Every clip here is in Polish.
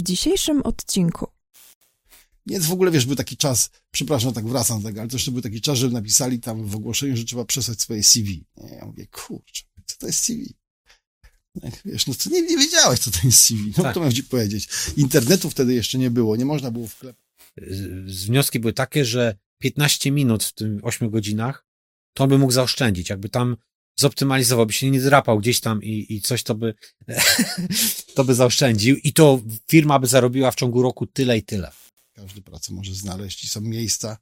W dzisiejszym odcinku Więc w ogóle, wiesz, był taki czas, przepraszam, tak wracam do tego, ale to jeszcze był taki czas, że napisali tam w ogłoszeniu, że trzeba przesłać swoje CV. Nie, ja mówię, kurczę, co to jest CV? Jak, wiesz, no to nie, nie wiedziałeś, co to jest CV. No Tak. to mam ci powiedzieć. Internetu wtedy jeszcze nie było, nie można było wklepać. Z- Wnioski były takie, że 15 minut w tym 8 godzinach to on by mógł zaoszczędzić. Jakby tam zoptymalizował, by się nie drapał gdzieś tam i, i coś to by, to by zaoszczędził i to firma by zarobiła w ciągu roku tyle i tyle. Każdy pracę może znaleźć i są miejsca,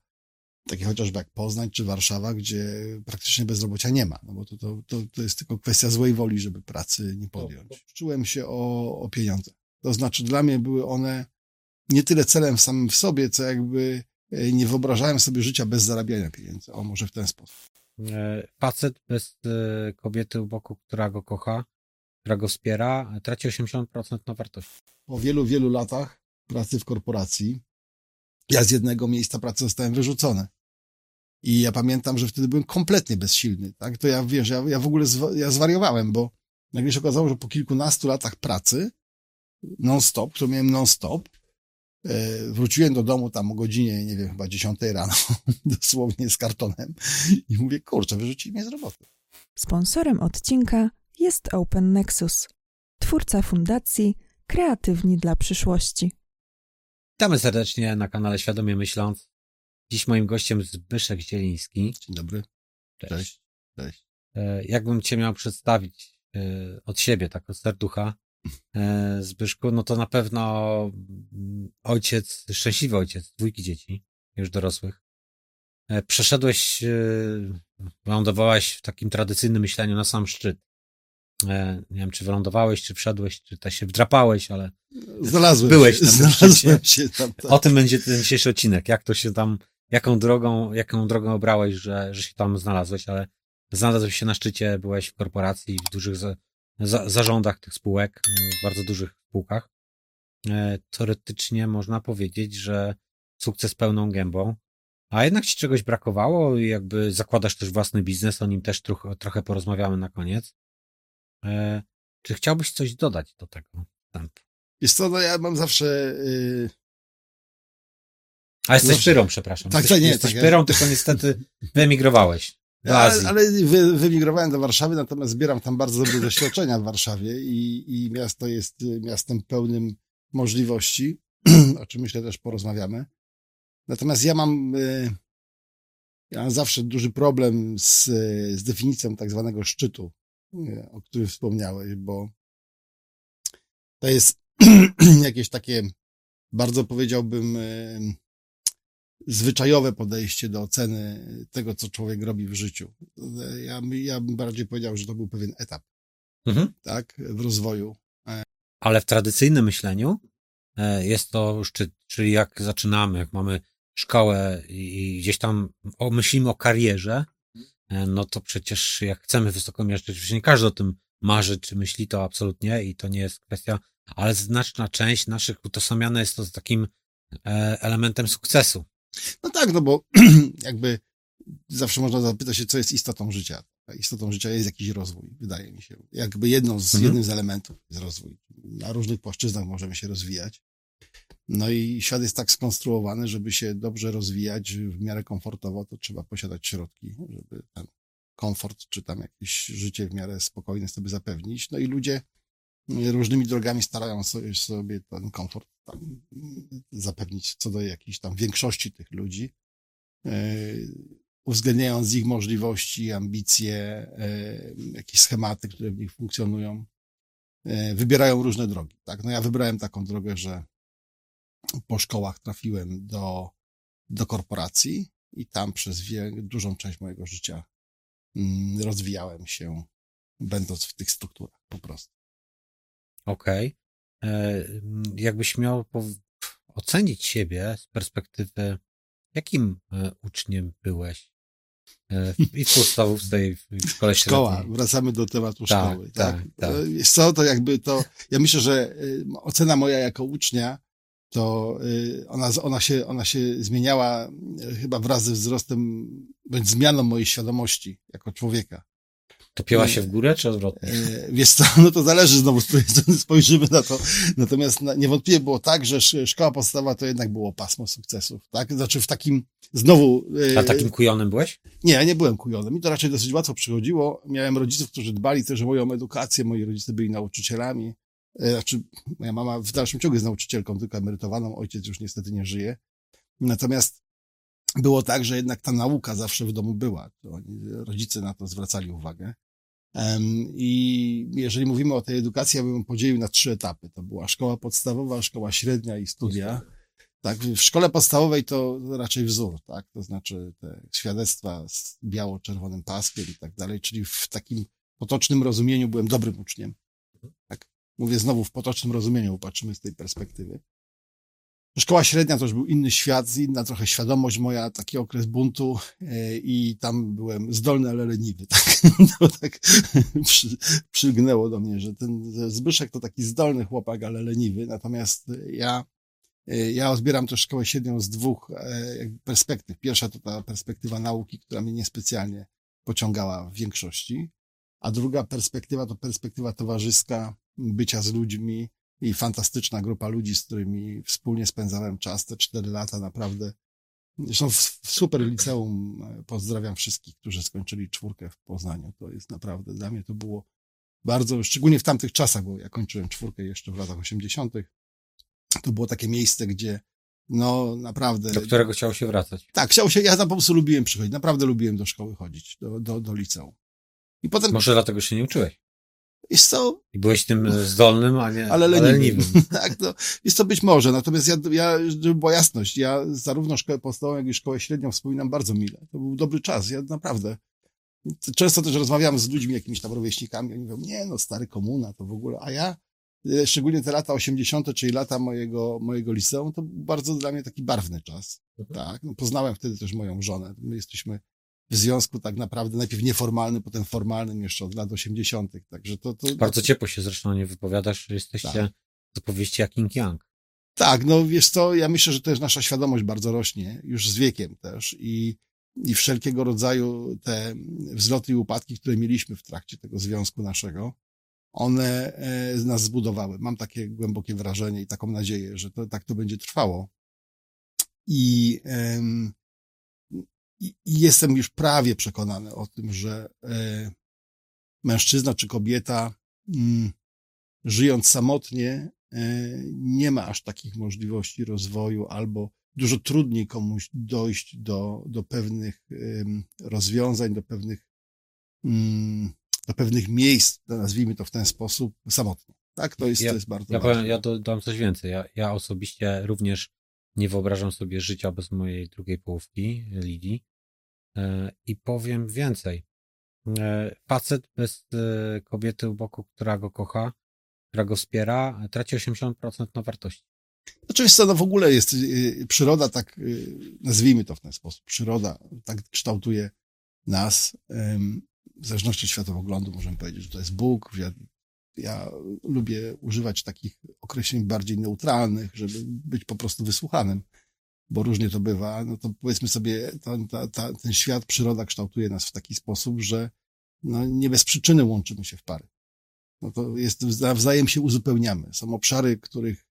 takie chociażby jak Poznań czy Warszawa, gdzie praktycznie bezrobocia nie ma, no bo to, to, to, to jest tylko kwestia złej woli, żeby pracy nie podjąć. Czułem się o, o pieniądze. To znaczy dla mnie były one nie tyle celem samym w sobie, co jakby e, nie wyobrażałem sobie życia bez zarabiania pieniędzy. O, może w ten sposób. E, Facet bez e, kobiety u boku, która go kocha, która go wspiera, traci 80% na wartości. Po wielu, wielu latach pracy w korporacji, ja z jednego miejsca pracy zostałem wyrzucony. I ja pamiętam, że wtedy byłem kompletnie bezsilny, tak? To ja, wiesz, ja, ja w ogóle zwa, ja zwariowałem, bo nagle się okazało, że po kilkunastu latach pracy non-stop, którą miałem non-stop, wróciłem do domu tam o godzinie, nie wiem, chyba 10 rano, dosłownie z kartonem i mówię, kurczę, wyrzucili mnie z roboty. sponsorem odcinka jest Open Nexus, twórca fundacji Kreatywni dla przyszłości. Witamy serdecznie na kanale Świadomie Myśląc. Dziś moim gościem Zbyszek Zieliński. Dzień dobry. Cześć. Cześć. E, Jakbym cię miał przedstawić e, od siebie, tak od serducha, e, Zbyszku, no to na pewno mm, ojciec, szczęśliwy ojciec dwójki dzieci, już dorosłych. E, Przeszedłeś, e, wylądowałeś w takim tradycyjnym myśleniu na sam szczyt. E, Nie wiem, czy wylądowałeś, czy wszedłeś, czy też się wdrapałeś, ale Znalazłem Byłeś się, tym znalazłem się tam. Tak. o tym będzie ten dzisiejszy odcinek. Jak to się tam, jaką drogą, jaką drogą obrałeś, że, że się tam znalazłeś, ale znalazłeś się na szczycie, byłeś w korporacji, w dużych za, za, zarządach tych spółek, w bardzo dużych spółkach. E, Teoretycznie można powiedzieć, że sukces pełną gębą, a jednak ci czegoś brakowało i jakby zakładasz też własny biznes, o nim też trochę, trochę porozmawiamy na koniec. E, Czy chciałbyś coś dodać do tego? Wiesz co, no ja mam zawsze... Yy, A jesteś Zawsze. pyrą, przepraszam. Tak, jesteś, to nie, jesteś tak, pyrą, tylko niestety wyemigrowałeś do ale, ale wy, wymigrowałem do Warszawy, natomiast zbieram tam bardzo dobre doświadczenia w Warszawie i, i miasto jest y, miastem pełnym możliwości, o czym myślę też porozmawiamy. Natomiast ja mam, y, ja mam zawsze duży problem z, z definicją tak zwanego szczytu, y, o którym wspomniałeś, bo to jest jakieś takie bardzo powiedziałbym zwyczajowe podejście do oceny tego, co człowiek robi w życiu. Ja, ja bym bardziej powiedział, że to był pewien etap, Mhm. tak, w rozwoju. Ale w tradycyjnym myśleniu e, jest to szczyt, czyli jak zaczynamy, jak mamy szkołę i gdzieś tam o, myślimy o karierze, e, no to przecież jak chcemy wysoko mierzyć, oczywiście nie każdy o tym marzy, czy myśli to absolutnie i to nie jest kwestia, ale znaczna część naszych utożsamiana jest to z takim e, elementem sukcesu. No tak, no bo jakby zawsze można zapytać się, co jest istotą życia. Istotą życia jest jakiś rozwój, wydaje mi się. Jakby jedną z, Mhm. jednym z elementów jest rozwój. Na różnych płaszczyznach możemy się rozwijać. No i świat jest tak skonstruowany, żeby się dobrze rozwijać w miarę komfortowo, to trzeba posiadać środki, żeby ten komfort, czy tam jakieś życie w miarę spokojne sobie zapewnić. No i ludzie różnymi drogami starają sobie, ten komfort zapewnić co do jakiejś tam większości tych ludzi, e, uwzględniając ich możliwości, ambicje, e, jakieś schematy, które w nich funkcjonują, e, wybierają różne drogi. Tak? No ja wybrałem taką drogę, że po szkołach trafiłem do, do korporacji i tam przez dużą część mojego życia mm, rozwijałem się, będąc w tych strukturach po prostu. Okej. E, Jakbyś miał ocenić siebie z perspektywy, jakim e, uczniem byłeś e, i w podstawówce, i w szkole Szkoła, średniej? wracamy do tematu Tak, szkoły. Tak, tak, tak. Wiesz co, to jakby to, ja myślę, że ocena moja jako ucznia, to ona, ona, się, ona się zmieniała chyba wraz ze wzrostem, bądź zmianą mojej świadomości jako człowieka. Topiła się w górę, czy odwrotnie? E, wiesz co, no to zależy znowu, z której strony spojrzymy na to. Natomiast niewątpliwie było tak, że szkoła podstawowa to jednak było pasmo sukcesów, tak? Znaczy w takim, znowu... A takim kujonem byłeś? Nie, ja nie byłem kujonem. Mi to raczej dosyć łatwo przychodziło. Miałem rodziców, którzy dbali też o moją edukację. Moi rodzice byli nauczycielami. Znaczy, moja mama w dalszym ciągu jest nauczycielką, tylko emerytowaną. Ojciec już niestety nie żyje. Natomiast było tak, że jednak ta nauka zawsze w domu była. Oni, rodzice na to zwracali uwagę. I jeżeli mówimy o tej edukacji, ja bym podzielił na trzy etapy. To była szkoła podstawowa, szkoła średnia i studia. Tak, w szkole podstawowej to raczej wzór, tak, to znaczy te świadectwa z biało-czerwonym paskiem i tak dalej, czyli w takim potocznym rozumieniu byłem dobrym uczniem. Tak, mówię znowu w potocznym rozumieniu, patrzymy z tej perspektywy. Szkoła średnia to już był inny świat, inna trochę świadomość moja, taki okres buntu e, i tam byłem zdolny, ale leniwy. Tak, to tak przy, do mnie, że ten Zbyszek to taki zdolny chłopak, ale leniwy. Natomiast ja, e, ja odbieram tę szkołę średnią z dwóch e, perspektyw. Pierwsza to ta perspektywa nauki, która mnie niespecjalnie pociągała w większości, a druga perspektywa to perspektywa towarzyska, bycia z ludźmi, i fantastyczna grupa ludzi, z którymi wspólnie spędzałem czas, te cztery lata naprawdę. Zresztą w super liceum e, pozdrawiam wszystkich, którzy skończyli czwórkę w Poznaniu. To jest naprawdę, dla mnie to było bardzo, szczególnie w tamtych czasach, bo ja kończyłem czwórkę jeszcze w latach osiemdziesiątych. To było takie miejsce, gdzie no naprawdę. Do którego chciało się wracać. Tak, chciało się, ja tam po prostu lubiłem przychodzić. Naprawdę lubiłem do szkoły chodzić, do, do, do liceum. I potem. Może dlatego się nie uczyłeś. Jest co? I byłeś tym zdolnym, a nie ale leniwym. Ale leniwym. tak, no, jest to być może. Natomiast ja, ja, żeby była jasność, ja zarówno szkołę podstawową, jak i szkołę średnią wspominam bardzo mile. To był dobry czas. Ja naprawdę. Często też rozmawiam z ludźmi, jakimiś tam rówieśnikami, oni mówią, nie no, stary komuna, to w ogóle. A ja, e, szczególnie te lata 80., czyli lata mojego, mojego liceum, to był bardzo dla mnie taki barwny czas. Mhm. Tak, no, poznałem wtedy też moją żonę. My jesteśmy w związku tak naprawdę najpierw nieformalnym, potem formalnym jeszcze od lat 80. Także to, to Bardzo ciepło się zresztą nie wypowiadasz, jesteście tak. z opowieści jak King Yang. Tak, no wiesz co, ja myślę, że też nasza świadomość bardzo rośnie, już z wiekiem też i, i wszelkiego rodzaju te wzloty i upadki, które mieliśmy w trakcie tego związku naszego, one e, nas zbudowały. Mam takie głębokie wrażenie i taką nadzieję, że to, tak to będzie trwało. I i, jestem już prawie przekonany o tym, że e, mężczyzna czy kobieta, mm, żyjąc samotnie, e, nie ma aż takich możliwości rozwoju, albo dużo trudniej komuś dojść do, do pewnych rozwiązań, do pewnych, mm, do pewnych miejsc, nazwijmy to w ten sposób, samotnie. Tak, to jest, ja, to jest bardzo ja ważne. Powiem, ja dodam coś więcej. Ja, ja osobiście również nie wyobrażam sobie życia bez mojej drugiej połówki, Lidii. E, I powiem więcej. E, facet bez e, kobiety u boku, która go kocha, która go wspiera, traci 80% na wartości. Oczywiście, no w ogóle jest przyroda tak, nazwijmy to w ten sposób, przyroda tak kształtuje nas, w zależności od światopoglądu możemy powiedzieć, że to jest Bóg. Ja, lubię używać takich określeń bardziej neutralnych, żeby być po prostu wysłuchanym bo różnie to bywa, no to powiedzmy sobie, ta, ta, ta, ten świat, przyroda kształtuje nas w taki sposób, że no, nie bez przyczyny łączymy się w pary. No to jest, nawzajem się uzupełniamy. Są obszary, których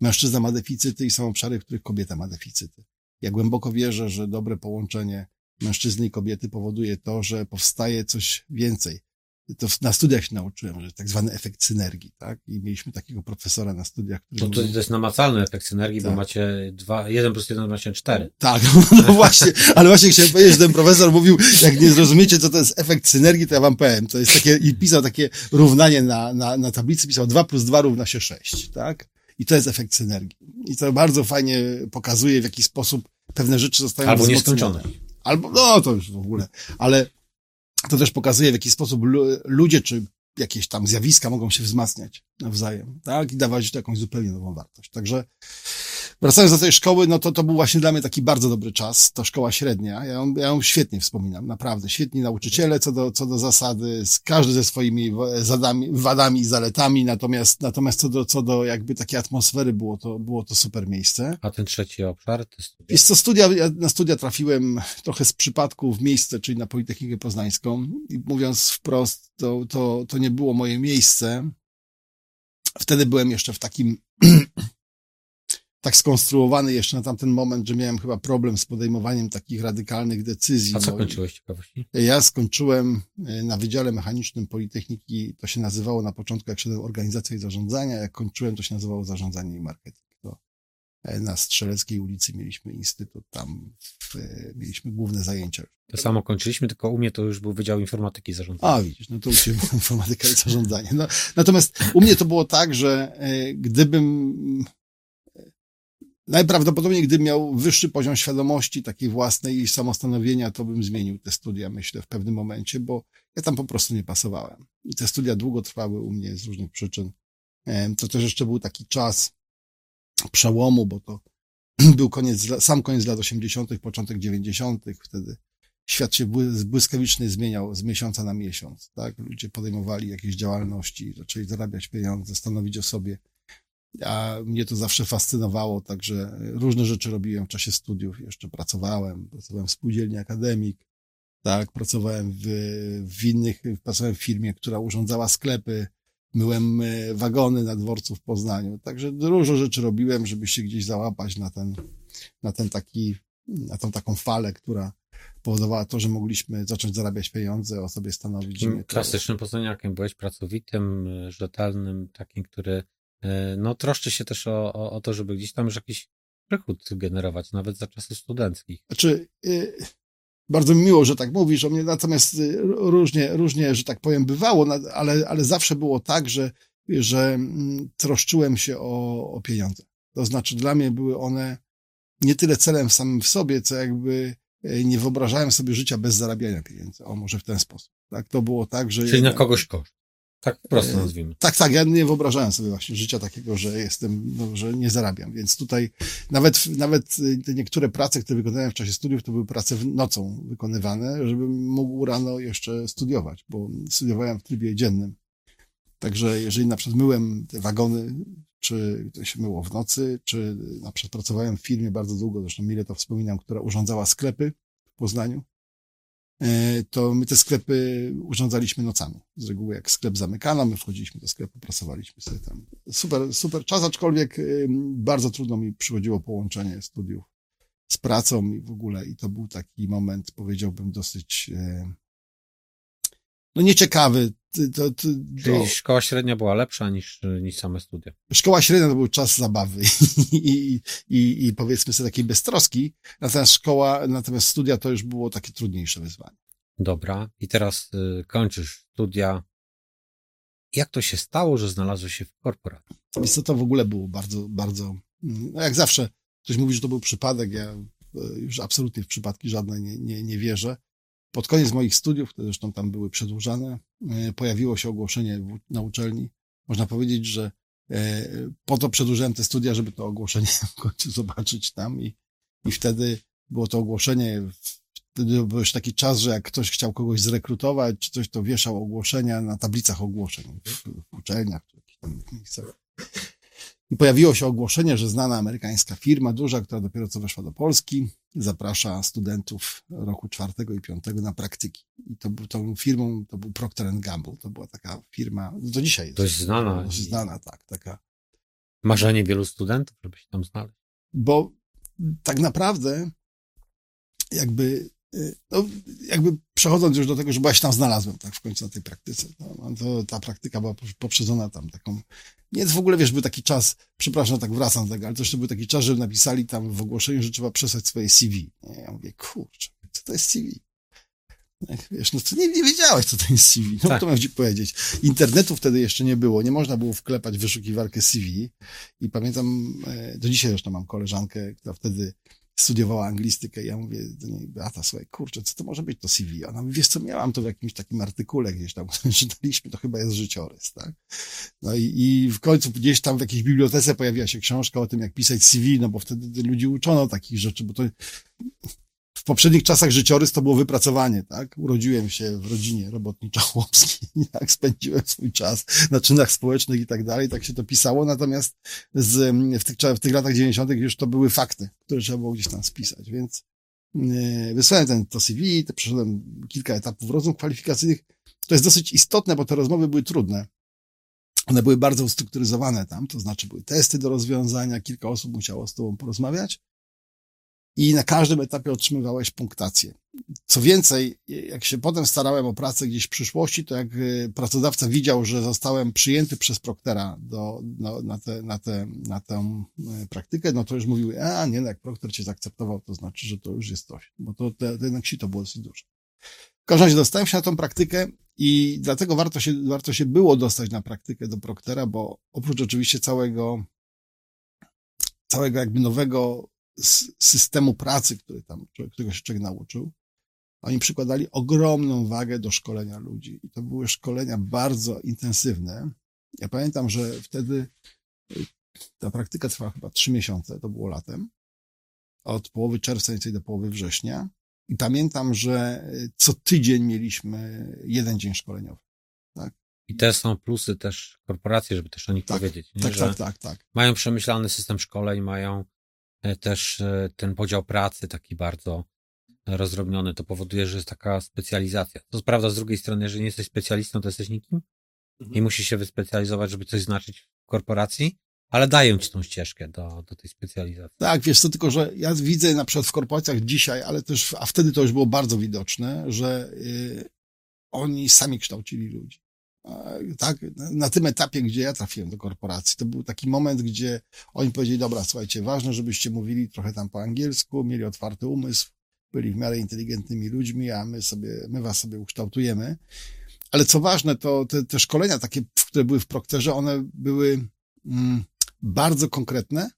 mężczyzna ma deficyty i są obszary, w których kobieta ma deficyty. Ja głęboko wierzę, że dobre połączenie mężczyzny i kobiety powoduje to, że powstaje coś więcej to na studiach się nauczyłem, że tak zwany efekt synergii, tak? I mieliśmy takiego profesora na studiach, który... To, to, to jest namacalny efekt synergii, tak. bo macie dwa, jeden plus jeden macie cztery. Tak, no właśnie, ale właśnie chciałem powiedzieć, że ten profesor mówił, jak nie zrozumiecie, co to jest efekt synergii, to ja wam powiem. To jest takie, i pisał takie równanie na, na, na tablicy, pisał 2 plus 2 równa się 6, tak? I to jest efekt synergii. I to bardzo fajnie pokazuje, w jaki sposób pewne rzeczy zostają Albo nieskończone. Albo, no to już w ogóle, ale to też pokazuje, w jaki sposób ludzie czy jakieś tam zjawiska mogą się wzmacniać nawzajem, tak? I dawać jakąś zupełnie nową wartość. Także Wracając do tej szkoły, no to to był właśnie dla mnie taki bardzo dobry czas, to szkoła średnia. Ja ją, ja ją świetnie wspominam, naprawdę. Świetni nauczyciele co do, co do zasady, każdy ze swoimi zadami, wadami i zaletami, natomiast, natomiast co do, co do jakby takiej atmosfery było to, było to super miejsce. A ten trzeci obszar? To studia? Jest to studia, ja na studia trafiłem trochę z przypadku w miejsce, czyli na Politechnikę Poznańską i mówiąc wprost, to, to, to nie było moje miejsce. Wtedy byłem jeszcze w takim tak skonstruowany jeszcze na tamten moment, że miałem chyba problem z podejmowaniem takich radykalnych decyzji. A co kończyłeś ciekawości? Ja skończyłem e, na Wydziale Mechanicznym Politechniki, to się nazywało na początku, jak szedłem organizacja i zarządzania, jak kończyłem, to się nazywało zarządzanie i marketing. E, na Strzeleckiej ulicy mieliśmy instytut, tam w, e, mieliśmy główne zajęcia. To samo kończyliśmy, tylko u mnie to już był Wydział Informatyki i Zarządzania. A, widzisz, no to u Ciebie była informatyka i zarządzanie. No, natomiast u mnie to było tak, że gdybym Najprawdopodobniej, gdybym miał wyższy poziom świadomości takiej własnej i samostanowienia, to bym zmienił te studia, myślę, w pewnym momencie, bo ja tam po prostu nie pasowałem. I te studia długo trwały u mnie z różnych przyczyn. To też jeszcze był taki czas przełomu, bo to był koniec, sam koniec lat 80., początek 90., wtedy świat się błyskawicznie zmieniał z miesiąca na miesiąc, tak? Ludzie podejmowali jakieś działalności, zaczęli zarabiać pieniądze, stanowić o sobie a mnie to zawsze fascynowało, także różne rzeczy robiłem w czasie studiów. Jeszcze pracowałem, pracowałem w spółdzielni akademik, tak, pracowałem w, w innych, pracowałem w firmie, która urządzała sklepy, myłem e, wagony na dworcu w Poznaniu. Także dużo rzeczy robiłem, żeby się gdzieś załapać na ten, na ten taki, na tą taką falę, która powodowała to, że mogliśmy zacząć zarabiać pieniądze, o sobie stanowić. Takim klasycznym poznaniakiem byłeś pracowitym, rzetelnym, takim, który E, no troszczy się też o, o, o to, żeby gdzieś tam już jakiś przychód generować, nawet za czasów studenckich. Znaczy, yy, bardzo mi miło, że tak mówisz o mnie, natomiast y, różnie, różnie, że tak powiem, bywało, ale, ale zawsze było tak, że, że mm, troszczyłem się o, o pieniądze. To znaczy, dla mnie były one nie tyle celem samym w sobie, co jakby y, nie wyobrażałem sobie życia bez zarabiania pieniędzy. O, może w ten sposób. Tak, to było tak, że. Czyli na kogoś koszt. Tak prosto nazwijmy. Tak, tak. Ja nie wyobrażałem sobie właśnie życia takiego, że jestem, no, że nie zarabiam. Więc tutaj nawet, nawet te niektóre prace, które wykonałem w czasie studiów, to były prace nocą wykonywane, żebym mógł rano jeszcze studiować, bo studiowałem w trybie dziennym. Także jeżeli na przykład myłem te wagony, czy to się myło w nocy, czy na przykład pracowałem w firmie bardzo długo, zresztą mile to wspominam, która urządzała sklepy w Poznaniu, E, to my te sklepy urządzaliśmy nocami. Z reguły jak sklep zamykano, my wchodziliśmy do sklepu, pracowaliśmy sobie tam. Super, super czas, aczkolwiek bardzo trudno mi przychodziło połączenie studiów z pracą i w ogóle i to był taki moment, powiedziałbym, dosyć e, no nieciekawy. To, to, Czyli szkoła średnia była lepsza niż, niż same studia. Szkoła średnia to był czas zabawy i, i, i powiedzmy sobie takiej beztroski, natomiast szkoła, natomiast studia to już było takie trudniejsze wyzwanie. Dobra, i teraz y, kończysz studia. Jak to się stało, że znalazłeś się w korporacji? Więc to w ogóle było bardzo, bardzo, no jak zawsze, ktoś mówi, że to był przypadek, ja e, już absolutnie w przypadki żadne nie, nie, nie wierzę. Pod koniec moich studiów, które zresztą tam były przedłużane, e, pojawiło się ogłoszenie na uczelni. Można powiedzieć, że e, po to przedłużyłem te studia, żeby to ogłoszenie w końcu zobaczyć tam i, i wtedy było to ogłoszenie, wtedy był już taki czas, że jak ktoś chciał kogoś zrekrutować, czy coś, to wieszał ogłoszenia na tablicach ogłoszeń w, w uczelniach, czy jakichś tam miejscach. I pojawiło się ogłoszenie, że znana amerykańska firma, duża, która dopiero co weszła do Polski, zaprasza studentów roku czwartego i piątego na praktyki. I to był tą firmą, to był Procter Gamble. To była taka firma, do dzisiaj jest. Dość znana. Dość znana, tak. Taka. Marzenie wielu studentów, żeby się tam znaleźć. Bo tak naprawdę jakby no, jakby przechodząc już do tego, że ja się tam znalazłem, tak, w końcu na tej praktyce. No, to, ta praktyka była poprzedzona tam taką, nie, w ogóle, wiesz, był taki czas, przepraszam, tak wracam do tego, ale to jeszcze był taki czas, że napisali tam w ogłoszeniu, że trzeba przesłać swoje CV. Ja mówię, kurczę, co to jest CV? Wiesz, no to nie, nie wiedziałeś, co to jest CV. No tak. to mam ci powiedzieć. Internetu wtedy jeszcze nie było. Nie można było wklepać wyszukiwarkę CV. I pamiętam, e, do dzisiaj zresztą mam koleżankę, która wtedy studiowała anglistykę. Ja mówię do niej, Beata, słuchaj, kurczę, co to może być to CV? Ona mówi, wiesz co, miałam to w jakimś takim artykule gdzieś tam, czytaliśmy, to chyba jest życiorys, tak? No i, i w końcu gdzieś tam w jakiejś bibliotece pojawiła się książka o tym, jak pisać CV, no bo wtedy ludzi uczono takich rzeczy, bo to w poprzednich czasach życiorys to było wypracowanie, tak? Urodziłem się w rodzinie robotniczo-chłopskiej, jak spędziłem swój czas na czynach społecznych i tak dalej, tak się to pisało, natomiast z, w, tych, w tych latach 90. już to były fakty, które trzeba było gdzieś tam spisać, więc yy, wysłałem ten to CV, to przeszedłem kilka etapów rozmów kwalifikacyjnych. To jest dosyć istotne, bo te rozmowy były trudne. One były bardzo ustrukturyzowane tam, to znaczy były testy do rozwiązania, kilka osób musiało z tobą porozmawiać i na każdym etapie otrzymywałeś punktację. Co więcej, jak się potem starałem o pracę gdzieś w przyszłości, to jak y, pracodawca widział, że zostałem przyjęty przez proktera do, no, na, te, na, te, na tę y, praktykę, no to już mówił, a nie, no jak prokter cię zaakceptował, to znaczy, że to już jest coś, bo to, te, te jednak to było dosyć duże. W każdym razie dostałem się na tą praktykę i dlatego warto się, warto się było dostać na praktykę do proktera, bo oprócz oczywiście całego, całego jakby nowego systemu pracy, który tam, którego się człowiek nauczył, oni przykładali ogromną wagę do szkolenia ludzi. I to były szkolenia bardzo intensywne. Ja pamiętam, że wtedy y, ta praktyka trwała chyba trzy miesiące, to było latem, od połowy czerwca do połowy września. I pamiętam, że y, co tydzień mieliśmy jeden dzień szkoleniowy. Tak? I te są plusy też korporacji, żeby też o nich tak, powiedzieć. Nie? Tak, tak, tak, tak. Mają przemyślany system szkoleń, mają też e, ten podział pracy taki bardzo rozrobiony, to powoduje, że jest taka specjalizacja. To prawda, z drugiej strony, jeżeli nie jesteś specjalistą, to jesteś nikim mhm. i musisz się wyspecjalizować, żeby coś znaczyć w korporacji, ale dają ci tą ścieżkę do, do tej specjalizacji. Tak, wiesz to tylko, że ja widzę na przykład w korporacjach dzisiaj, ale też, a wtedy to już było bardzo widoczne, że y, oni sami kształcili ludzi tak, na tym etapie, gdzie ja trafiłem do korporacji, to był taki moment, gdzie oni powiedzieli, dobra, słuchajcie, ważne, żebyście mówili trochę tam po angielsku, mieli otwarty umysł, byli w miarę inteligentnymi ludźmi, a my sobie, my was sobie ukształtujemy. Ale co ważne, to te, te szkolenia takie, które były w Prokterze, one były mm, bardzo konkretne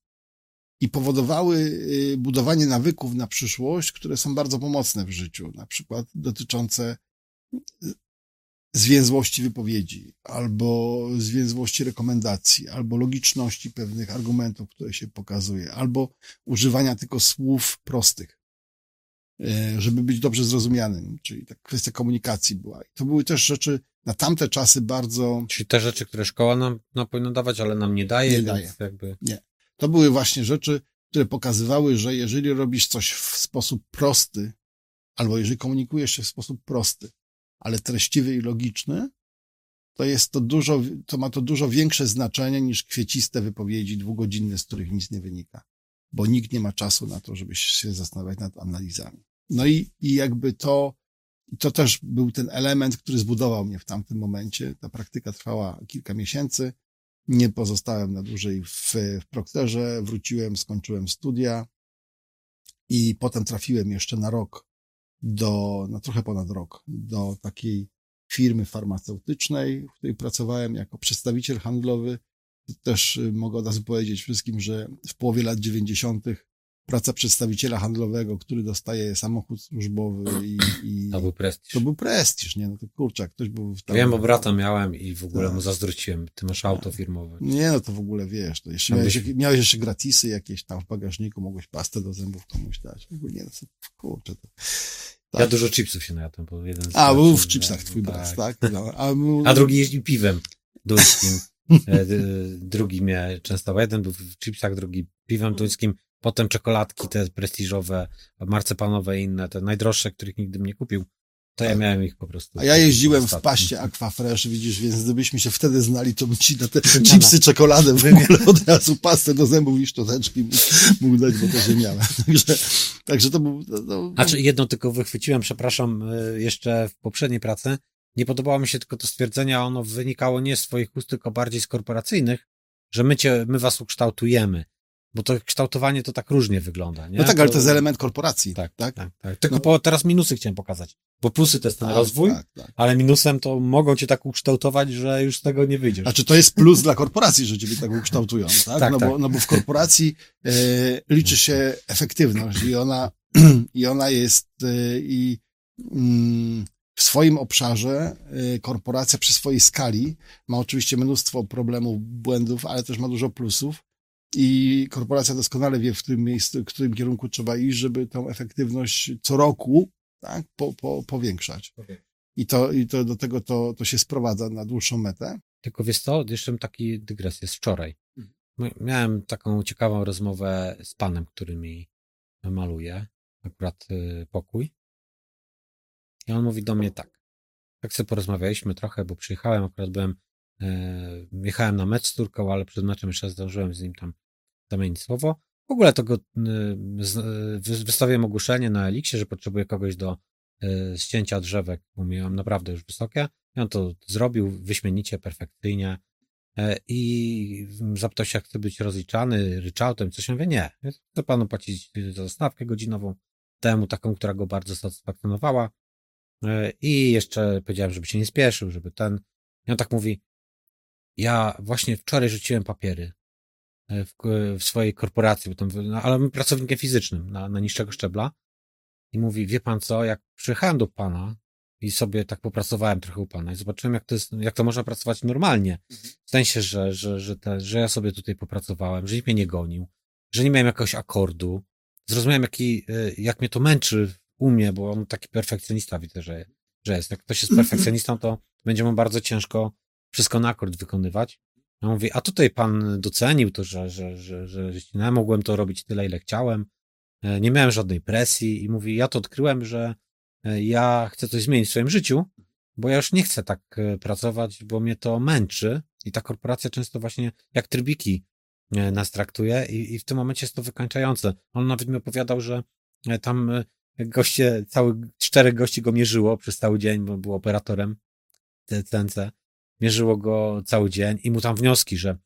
i powodowały y, budowanie nawyków na przyszłość, które są bardzo pomocne w życiu, na przykład dotyczące zwięzłości wypowiedzi, albo zwięzłości rekomendacji, albo logiczności pewnych argumentów, które się pokazuje, albo używania tylko słów prostych, e, żeby być dobrze zrozumianym, czyli ta kwestia komunikacji była. I to były też rzeczy na tamte czasy bardzo... Czyli te rzeczy, które szkoła nam, nam powinna dawać, ale nam nie daje. Nie daje. Jakby... Nie. To były właśnie rzeczy, które pokazywały, że jeżeli robisz coś w sposób prosty, albo jeżeli komunikujesz się w sposób prosty, ale treściwy i logiczny, to jest to dużo, to ma to dużo większe znaczenie niż kwieciste wypowiedzi dwugodzinne, z których nic nie wynika. Bo nikt nie ma czasu na to, żeby się zastanawiać nad analizami. No i, i jakby to, to też był ten element, który zbudował mnie w tamtym momencie. Ta praktyka trwała kilka miesięcy. Nie pozostałem na dłużej w, w Prokterze. Wróciłem, skończyłem studia i potem trafiłem jeszcze na rok do, no trochę ponad rok, do takiej firmy farmaceutycznej, w której pracowałem jako przedstawiciel handlowy. Też y, mogę od razu powiedzieć wszystkim, że w połowie lat dziewięćdziesiątych praca przedstawiciela handlowego, który dostaje samochód służbowy i, i to był prestiż. To był prestiż, nie? No to kurczak, ktoś był w tam... Wiem, bo brata miałem i w ogóle tak. mu zazdrościłem. Ty masz auto firmowe. Nie, no to w ogóle wiesz, to jeszcze miałeś, byś... miałeś jeszcze gratisy jakieś tam w bagażniku, mogłeś pastę do zębów komuś dać. W ogóle nie, no to, kurczę, to... Tak. Ja dużo chipsów się najadłem, bo jeden z A, był w chipsach twój brat, tak? tak? No, a, a, drugi jeździł piwem duńskim. E, drugi mnie często, jeden był w chipsach, drugi piwem duńskim, potem czekoladki te prestiżowe, marcepanowe i inne, te najdroższe, których nigdy nie kupił. To ja miałem ich po prostu. A ja jeździłem w paście Aquafresh, widzisz, więc gdybyśmy się wtedy znali, to bym ci na te chipsy, czekoladę w ogóle od razu pastę do zębów i szczoteczki mógł, mógł dać, bo też je miałem. Także, także to był... No, no. A czy jedno tylko wychwyciłem, przepraszam, y, jeszcze w poprzedniej pracy. Nie podobało mi się tylko to stwierdzenie, a ono wynikało nie z twoich ust, tylko bardziej z korporacyjnych, że my cię, my was ukształtujemy. Bo to kształtowanie to tak różnie wygląda, nie? No tak, ale to jest element korporacji. Tak, tak. tak, tak. Tylko No. po, teraz minusy chciałem pokazać, bo plusy to jest ten Tak, rozwój, tak, tak. ale minusem to mogą cię tak ukształtować, że już z tego nie wyjdziesz. Znaczy, to jest plus dla korporacji, że ciebie tak ukształtują, tak? Tak, no, tak. Bo, no bo w korporacji e, liczy się efektywność i ona, i ona jest e, i mm, w swoim obszarze e, korporacja przy swojej skali ma oczywiście mnóstwo problemów, błędów, ale też ma dużo plusów. I korporacja doskonale wie, w którym miejscu, w którym kierunku trzeba iść, żeby tą efektywność co roku tak, po, po, powiększać. I to, i to do tego to, to się sprowadza na dłuższą metę. Tylko wiesz co, jeszcze mam taki dygres, jest wczoraj. Mhm. Miałem taką ciekawą rozmowę z panem, który mi maluje akurat y, pokój. I on mówi do mnie tak. Tak sobie porozmawialiśmy trochę, bo przyjechałem, akurat byłem, e, jechałem na mecz z Turką, ale przed meczem jeszcze zdążyłem z nim tam zamienić słowo. W ogóle to go y, y, wystawiłem ogłoszenie na Eliksie, że potrzebuję kogoś do y, ścięcia drzewek, bo miałem naprawdę już wysokie. I on to zrobił wyśmienicie, perfekcyjnie. E, I zapytał się, jak chce być rozliczany ryczałtem, coś. Ja mówię, nie. Chcę panu płacić za stawkę godzinową, temu taką, która go bardzo satysfakcjonowała. E, I jeszcze powiedziałem, żeby się nie spieszył, żeby ten. I on tak mówi, ja właśnie wczoraj rzuciłem papiery w, w swojej korporacji, bo tam, no, ale my pracownikiem fizycznym na, na niższego szczebla. I mówi, wie pan co, jak przyjechałem do pana i sobie tak popracowałem trochę u pana i zobaczyłem, jak to jest, jak to można pracować normalnie. W sensie, że, że, że, te, że ja sobie tutaj popracowałem, że nikt mnie nie gonił, że nie miałem jakiegoś akordu. Zrozumiałem, jaki, y, jak mnie to męczy u mnie, bo on taki perfekcjonista widzę, że, że jest. Jak ktoś jest perfekcjonistą, to będzie mu bardzo ciężko wszystko na akord wykonywać. Ja mówię, a tutaj pan docenił to, że, że, że, że, mogłem to robić tyle, ile chciałem. E, Nie miałem żadnej presji i mówi, ja to odkryłem, że e, ja chcę coś zmienić w swoim życiu, bo ja już nie chcę tak e, pracować, bo mnie to męczy i ta korporacja często właśnie jak trybiki nas traktuje i, i w tym momencie jest to wykańczające. On nawet mi opowiadał, że tam goście, cały, czterech gości go mierzyło przez cały dzień, bo był operatorem CNC. Mierzyło go cały dzień i mu tam wnioski, że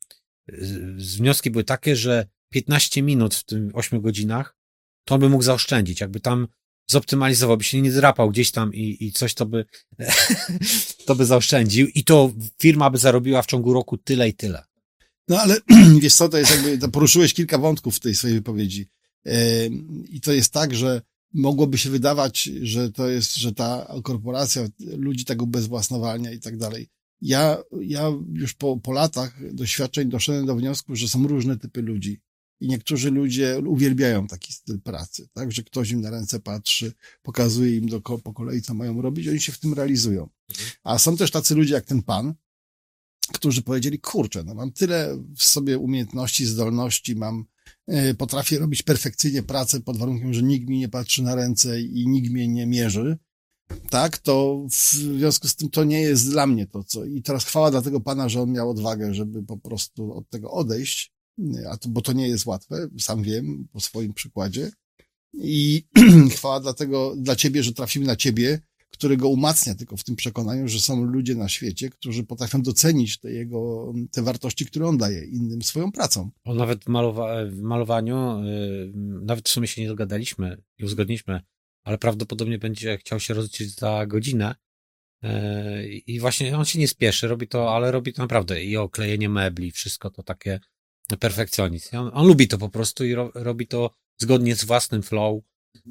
wnioski były takie, że 15 minut w tym 8 godzinach to by mógł zaoszczędzić, jakby tam zoptymalizował, by się nie drapał gdzieś tam i, i coś to by to by zaoszczędził i to firma by zarobiła w ciągu roku tyle i tyle. No ale wiesz co, to jest jakby, poruszyłeś kilka wątków w tej swojej wypowiedzi. I to jest tak, że mogłoby się wydawać, że to jest, że ta korporacja ludzi tak ubezwłasnowalnia i tak dalej. Ja, ja już po, po latach doświadczeń doszedłem do wniosku, że są różne typy ludzi. I niektórzy ludzie uwielbiają taki styl pracy, tak, że ktoś im na ręce patrzy, pokazuje im do, po kolei, co mają robić, oni się w tym realizują. A są też tacy ludzie jak ten pan, którzy powiedzieli, kurczę, no mam tyle w sobie umiejętności, zdolności, mam, y, potrafię robić perfekcyjnie pracę pod warunkiem, że nikt mi nie patrzy na ręce i nikt mnie nie mierzy, tak, to w związku z tym to nie jest dla mnie to, co, i teraz chwała dla tego pana, że on miał odwagę, żeby po prostu od tego odejść, a to, bo to nie jest łatwe, sam wiem po swoim przykładzie i chwała dlatego, dla ciebie, że trafimy na ciebie, który go umacnia tylko w tym przekonaniu, że są ludzie na świecie, którzy potrafią docenić te jego, te wartości, które on daje innym swoją pracą. On nawet w, malowa w malowaniu, yy, nawet w sumie się nie dogadaliśmy i uzgodniliśmy, ale prawdopodobnie będzie chciał się rozliczyć za godzinę. Yy, I właśnie on się nie spieszy, robi to, ale robi to naprawdę i oklejenie mebli, wszystko to takie perfekcjonizm. On, on lubi to po prostu i ro, robi to zgodnie z własnym flow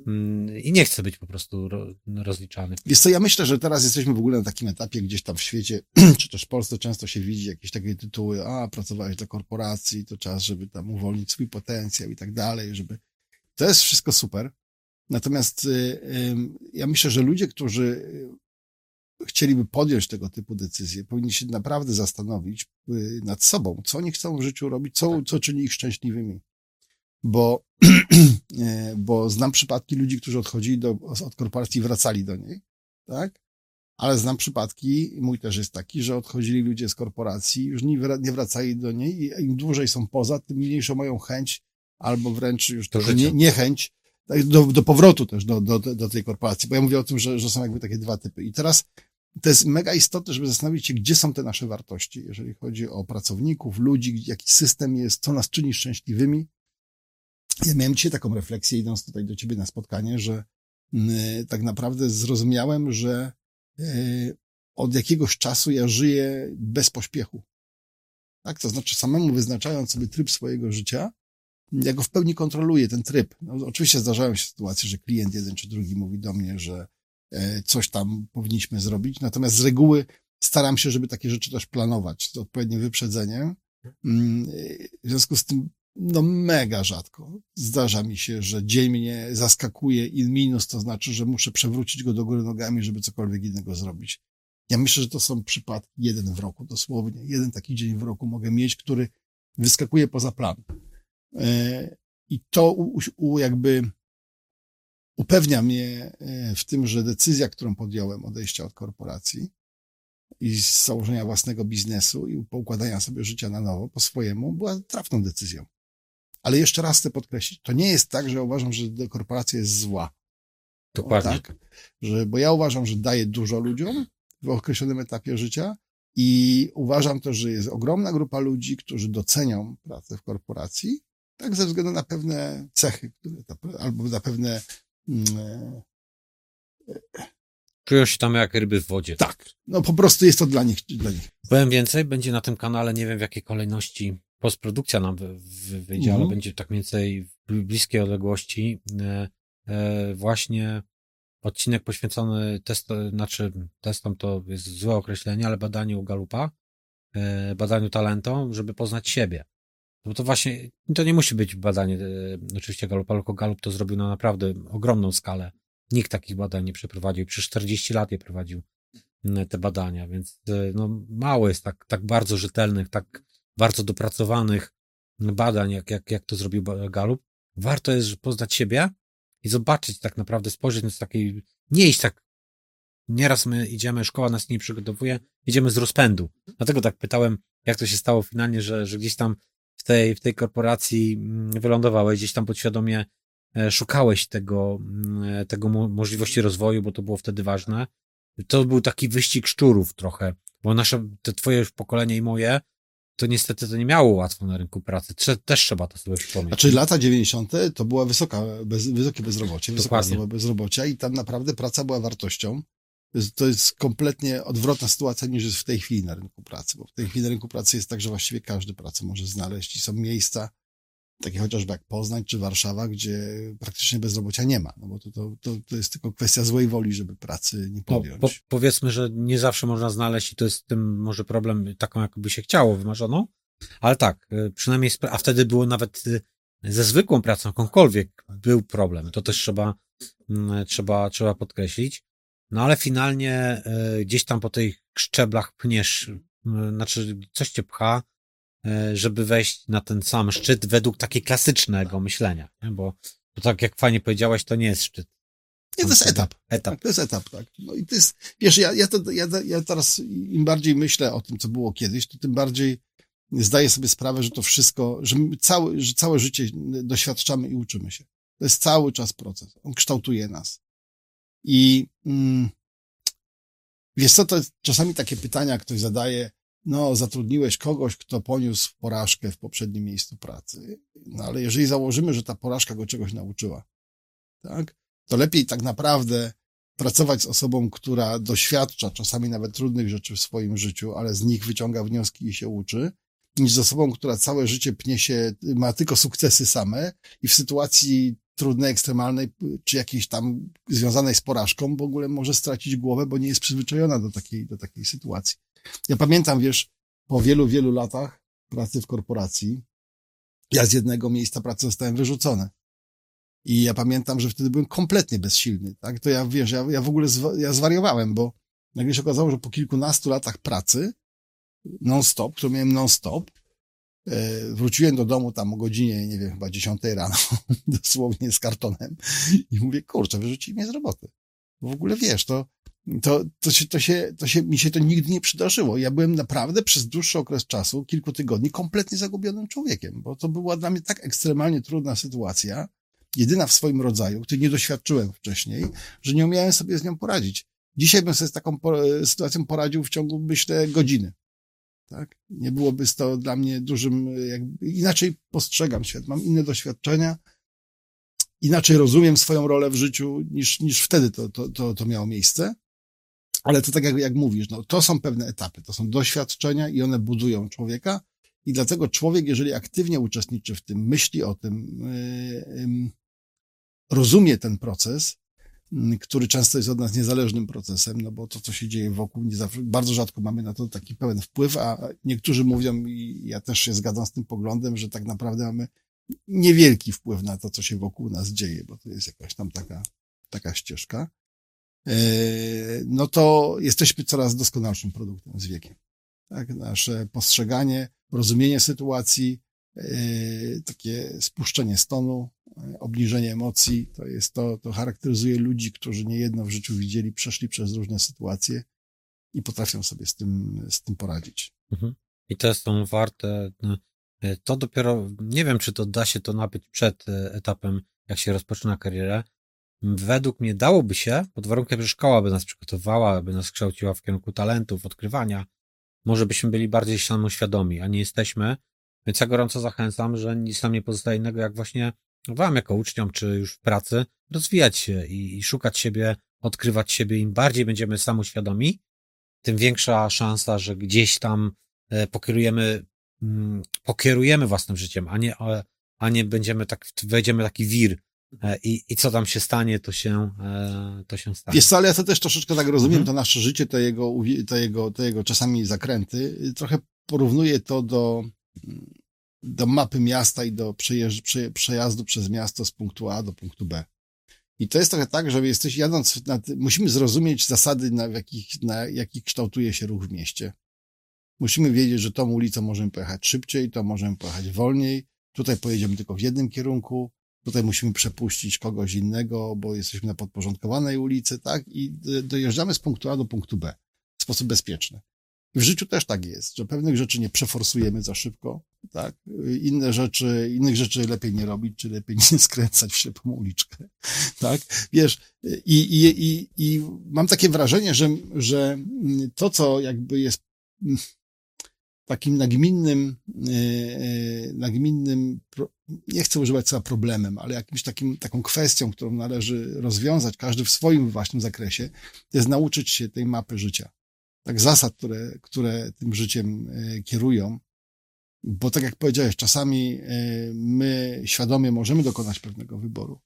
mm, i nie chce być po prostu ro, rozliczany. Wiesz co, ja myślę, że teraz jesteśmy w ogóle na takim etapie gdzieś tam w świecie, czy też w Polsce często się widzi jakieś takie tytuły, a pracowałeś dla korporacji, to czas, żeby tam uwolnić swój potencjał i tak dalej, żeby... To jest wszystko super. Natomiast y, ja myślę, że ludzie, którzy y, chcieliby podjąć tego typu decyzje, powinni się naprawdę zastanowić y, nad sobą, co oni chcą w życiu robić, co, co czyni ich szczęśliwymi. Bo, e, bo znam przypadki ludzi, którzy odchodzili do, od korporacji i wracali do niej, tak? Ale znam przypadki, mój też jest taki, że odchodzili ludzie z korporacji, już nie, wra- nie wracali do niej i im dłużej są poza, tym mniejszą mają chęć albo wręcz już życia. nie, niechęć tak, do, do powrotu też do, do, do tej korporacji. Bo ja mówię o tym, że, że są jakby takie dwa typy. I teraz to jest mega istotne, żeby zastanowić się, gdzie są te nasze wartości, jeżeli chodzi o pracowników, ludzi, jaki system jest, co nas czyni szczęśliwymi. Ja miałem dzisiaj taką refleksję, idąc tutaj do ciebie na spotkanie, że y, tak naprawdę zrozumiałem, że y, od jakiegoś czasu ja żyję bez pośpiechu. Tak, to znaczy samemu wyznaczając sobie tryb swojego życia, ja go w pełni kontroluję, ten tryb. No, oczywiście zdarzają się sytuacje, że klient jeden czy drugi mówi do mnie, że e, coś tam powinniśmy zrobić, natomiast z reguły staram się, żeby takie rzeczy też planować z odpowiednim wyprzedzeniem. Mm, w związku z tym, no mega rzadko zdarza mi się, że dzień mnie zaskakuje i minus to znaczy, że muszę przewrócić go do góry nogami, żeby cokolwiek innego zrobić. Ja myślę, że to są przypadki jeden w roku, dosłownie. Jeden taki dzień w roku mogę mieć, który wyskakuje poza plan. E, I to u, u, jakby upewnia mnie e, w tym, że decyzja, którą podjąłem odejścia od korporacji i z założenia własnego biznesu i poukładania sobie życia na nowo po swojemu, była trafną decyzją. Ale jeszcze raz chcę podkreślić, to nie jest tak, że uważam, że korporacja jest zła. Dokładnie. tak, że, bo ja uważam, że daje dużo ludziom w określonym etapie życia i uważam też, że jest ogromna grupa ludzi, którzy docenią pracę w korporacji tak, ze względu na pewne cechy, które, albo na pewne. Mm, e, Czują się tam jak ryby w wodzie. Tak. No po prostu jest to dla nich. Dla nich. Powiem więcej, będzie na tym kanale, nie wiem w jakiej kolejności postprodukcja nam wyjdzie, ale mhm. będzie tak mniej więcej w bliskiej odległości e, e, właśnie odcinek poświęcony test, znaczy testom to jest złe określenie, ale badaniu Galupa, badaniu talentom, żeby poznać siebie. No to właśnie, to nie musi być badanie e, oczywiście Galupa, tylko Galup to zrobił na naprawdę ogromną skalę. Nikt takich badań nie przeprowadził. Przez 40 lat je prowadził te badania, więc e, no, mało jest tak, tak bardzo rzetelnych, tak bardzo dopracowanych badań, jak, jak, jak to zrobił Galup. Warto jest poznać siebie i zobaczyć tak naprawdę, spojrzeć z takiej, nie iść tak, nieraz my idziemy, szkoła nas nie przygotowuje, idziemy z rozpędu. Dlatego tak pytałem, jak to się stało finalnie, że, że gdzieś tam tej, w tej korporacji mm, wylądowałeś, gdzieś tam podświadomie e, szukałeś tego, mm, tego możliwości rozwoju, bo to było wtedy ważne. To był taki wyścig szczurów trochę, bo nasze, te twoje pokolenie i moje, to niestety to nie miało łatwo na rynku pracy. Też trzeba to sobie przypomnieć. Znaczy lata 90. to była wysoka, bez, wysokie bezrobocie, wysoka bezrobocia i tam naprawdę praca była wartością. To jest kompletnie odwrotna sytuacja niż jest w tej chwili na rynku pracy, bo w tej chwili na rynku pracy jest tak, że właściwie każdy pracę może znaleźć i są miejsca, takie chociażby jak Poznań czy Warszawa, gdzie praktycznie bezrobocia nie ma, no bo to, to, to, to jest tylko kwestia złej woli, żeby pracy nie podjąć. No, po, powiedzmy, że nie zawsze można znaleźć i to jest tym może problem taką, jakby się chciało, wymarzoną, ale tak, y, przynajmniej, a wtedy było nawet y, ze zwykłą pracą, jakąkolwiek był problem. To też trzeba, mm, trzeba, trzeba podkreślić. No ale finalnie y, gdzieś tam po tych szczeblach pniesz, y, znaczy coś cię pcha, y, żeby wejść na ten sam szczyt według takiego klasycznego myślenia, nie? Bo, bo tak jak fajnie powiedziałeś, to nie jest szczyt. Nie, to jest etap. Etap. Tak, to jest etap, tak. No i to jest, wiesz, ja, ja, to, ja, ja teraz im bardziej myślę o tym, co było kiedyś, to tym bardziej zdaję sobie sprawę, że to wszystko, że, całe, że całe życie doświadczamy i uczymy się. To jest cały czas proces. On kształtuje nas. I mm, wiesz co, to czasami takie pytania ktoś zadaje, no zatrudniłeś kogoś, kto poniósł porażkę w poprzednim miejscu pracy. No ale jeżeli założymy, że ta porażka go czegoś nauczyła, tak, to lepiej tak naprawdę pracować z osobą, która doświadcza czasami nawet trudnych rzeczy w swoim życiu, ale z nich wyciąga wnioski i się uczy, niż z osobą, która całe życie pnie się, ma tylko sukcesy same i w sytuacji trudnej, ekstremalnej, czy jakiejś tam związanej z porażką, w ogóle może stracić głowę, bo nie jest przyzwyczajona do takiej, do takiej sytuacji. Ja pamiętam, wiesz, po wielu, wielu latach pracy w korporacji, ja z jednego miejsca pracy zostałem wyrzucony. I ja pamiętam, że wtedy byłem kompletnie bezsilny, tak? To ja, wiesz, ja, ja w ogóle zwa, ja zwariowałem, bo nagle się okazało, że po kilkunastu latach pracy non-stop, którą miałem non-stop, wróciłem do domu tam o godzinie, nie wiem, chyba 10 rano, dosłownie z kartonem i mówię, kurczę, wyrzucili mnie z roboty. W ogóle wiesz, to, to, to, się, to, się, to się, mi się to nigdy nie przydarzyło. Ja byłem naprawdę przez dłuższy okres czasu, kilku tygodni, kompletnie zagubionym człowiekiem, bo to była dla mnie tak ekstremalnie trudna sytuacja, jedyna w swoim rodzaju, której nie doświadczyłem wcześniej, że nie umiałem sobie z nią poradzić. Dzisiaj bym sobie z taką sytuacją poradził w ciągu, myślę, godziny tak? Nie byłoby to dla mnie dużym, jakby, inaczej postrzegam świat, mam inne doświadczenia inaczej rozumiem swoją rolę w życiu niż, niż wtedy to, to, to, to miało miejsce. Ale to tak jak, jak mówisz, no, to są pewne etapy, to są doświadczenia i one budują człowieka. I dlatego człowiek, jeżeli aktywnie uczestniczy w tym, myśli o tym, yy, yy, rozumie ten proces, który często jest od nas niezależnym procesem, no bo to, co się dzieje wokół, nie zawsze, bardzo rzadko mamy na to taki pełen wpływ, a niektórzy mówią, i ja też się zgadzam z tym poglądem, że tak naprawdę mamy niewielki wpływ na to, co się wokół nas dzieje, bo to jest jakaś tam taka, taka ścieżka. E, no to jesteśmy coraz doskonalszym produktem z wiekiem. Tak, nasze postrzeganie, rozumienie sytuacji, takie spuszczenie stonu, e, obniżenie emocji, to jest to, to charakteryzuje ludzi, którzy niejedno w życiu widzieli, przeszli przez różne sytuacje i potrafią sobie z tym, z tym poradzić. Mhm. I te są warte, no, to dopiero, nie wiem, czy to da się to nabyć przed etapem, jak się rozpoczyna karierę, według mnie dałoby się, pod warunkiem, że szkoła by nas przygotowała, by nas kształciła w kierunku talentów, odkrywania, może byśmy byli bardziej samoświadomi, a nie jesteśmy. Więc ja gorąco zachęcam, że nic nam nie pozostaje innego, jak właśnie wam jako uczniom, czy już w pracy, rozwijać się i, i szukać siebie, odkrywać siebie. Im bardziej będziemy samoświadomi, tym większa szansa, że gdzieś tam e, pokierujemy, mm, pokierujemy własnym życiem, a nie, a nie będziemy tak, wejdziemy taki wir E, I, I co tam się stanie, to się, e, to się stanie. Wiesz co, ale ja to też troszeczkę tak rozumiem, mhm. to nasze życie, te jego, te, jego, te jego czasami zakręty. Trochę porównuję to do, do mapy miasta i do przejazdu przez miasto z punktu A do punktu B. I to jest trochę tak, że jesteś jadąc, nad, musimy zrozumieć zasady, na jakich, na jakich kształtuje się ruch w mieście. Musimy wiedzieć, że tą ulicą możemy pojechać szybciej, to możemy pojechać wolniej, tutaj pojedziemy tylko w jednym kierunku, tutaj musimy przepuścić kogoś innego, bo jesteśmy na podporządkowanej ulicy, tak? I dojeżdżamy z punktu A do punktu B w sposób bezpieczny. W życiu też tak jest, że pewnych rzeczy nie przeforsujemy za szybko, tak? Inne rzeczy, innych rzeczy lepiej nie robić, czy lepiej nie skręcać w ślepą uliczkę, tak? Wiesz, i, i, i, i mam takie wrażenie, że, że to, co jakby jest takim nagminnym, e, e, nagminnym, nie chcę używać słowa problemem, ale jakimś takim, taką kwestią, którą należy rozwiązać, każdy w swoim własnym zakresie, to jest nauczyć się tej mapy życia. Tak zasad, które, które tym życiem e, kierują, bo tak jak powiedziałeś, czasami my świadomie możemy dokonać pewnego wyboru,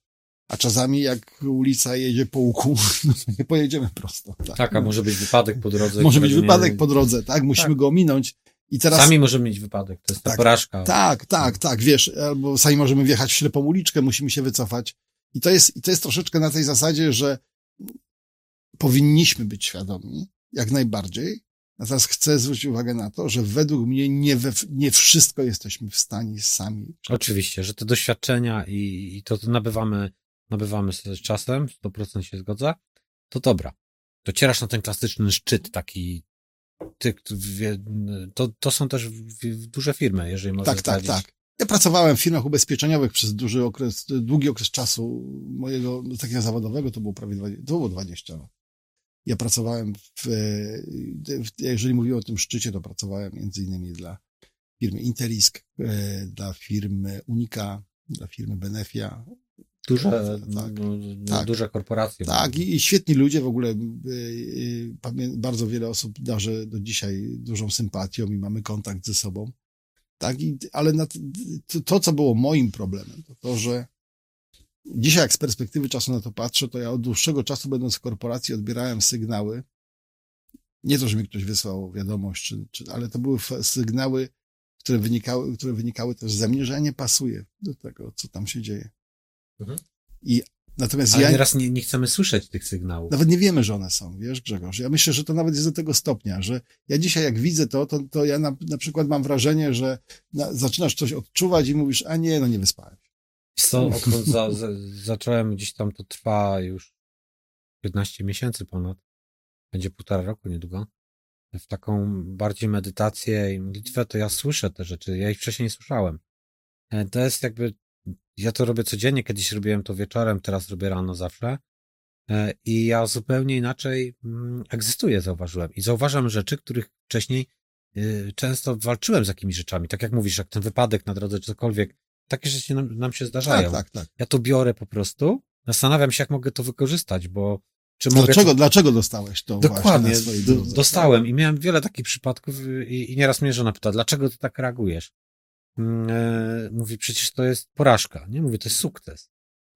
a czasami jak ulica jedzie po łuku, no nie pojedziemy prosto. Tak, tak a może być wypadek po drodze. Może być wypadek nie... po drodze, tak? Musimy tak. go ominąć i teraz... Sami możemy mieć wypadek, to jest ta tak, porażka. Tak, tak, tak, wiesz, albo sami możemy wjechać w ślepą uliczkę, musimy się wycofać. I to jest, i to jest troszeczkę na tej zasadzie, że powinniśmy być świadomi, jak najbardziej. Natomiast chcę zwrócić uwagę na to, że według mnie nie, we, nie wszystko jesteśmy w stanie sami. Oczywiście, że te doświadczenia i, i to, to nabywamy, nabywamy z czasem, 100% się zgodzę, to dobra. Docierasz na ten klasyczny szczyt taki ty, to, to są też duże firmy, jeżeli można Tak, tak, tak. Ja pracowałem w firmach ubezpieczeniowych przez duży okres, długi okres czasu mojego takiego zawodowego, to było prawie 20, to było 20 lat. Ja pracowałem w, jeżeli mówiłem o tym szczycie, to pracowałem między innymi dla firmy Intelisk, e, dla firmy Unika, dla firmy Benefia, Duże, tak, no, tak, duże korporacje. Tak, i, i świetni ludzie w ogóle. Y, y, bardzo wiele osób darzę do dzisiaj dużą sympatią i mamy kontakt ze sobą. Tak, i, ale na, to, to, co było moim problemem, to to, że dzisiaj, jak z perspektywy czasu na to patrzę, to ja od dłuższego czasu, będąc w korporacji, odbierałem sygnały. Nie to, że mi ktoś wysłał wiadomość, czy, czy, ale to były sygnały, które wynikały, które wynikały też ze mnie, że ja nie pasuję do tego, co tam się dzieje. Mhm. I natomiast Ale ja. teraz nie, nie chcemy słyszeć tych sygnałów. Nawet nie wiemy, że one są, wiesz, Grzegorz. Ja myślę, że to nawet jest do tego stopnia, że ja dzisiaj, jak widzę to, to, to ja na, na przykład mam wrażenie, że na, zaczynasz coś odczuwać i mówisz, a nie, no nie wyspałem. Co, odkąd za, za, zacząłem, gdzieś tam to trwa już 15 miesięcy ponad, będzie półtora roku niedługo, w taką bardziej medytację i modlitwę, to ja słyszę te rzeczy, ja ich wcześniej nie słyszałem. E, to jest jakby ja to robię codziennie, kiedyś robiłem to wieczorem, teraz robię rano zawsze. E, I ja zupełnie inaczej mm, egzystuję, zauważyłem. I zauważam rzeczy, których wcześniej y, często walczyłem z jakimiś rzeczami. Tak jak mówisz, jak ten wypadek na drodze, czy cokolwiek, takie rzeczy nam, nam się zdarzają. Tak, tak, tak. Ja to biorę po prostu, zastanawiam się, jak mogę to wykorzystać, bo czy mogę... Dlaczego, dlaczego dostałeś to Dokładnie, drodze? dostałem i miałem wiele takich przypadków i, i nieraz mnie żona pyta, dlaczego ty tak reagujesz? Mm, E, mówi, przecież to jest porażka, nie? Mówię, to jest sukces.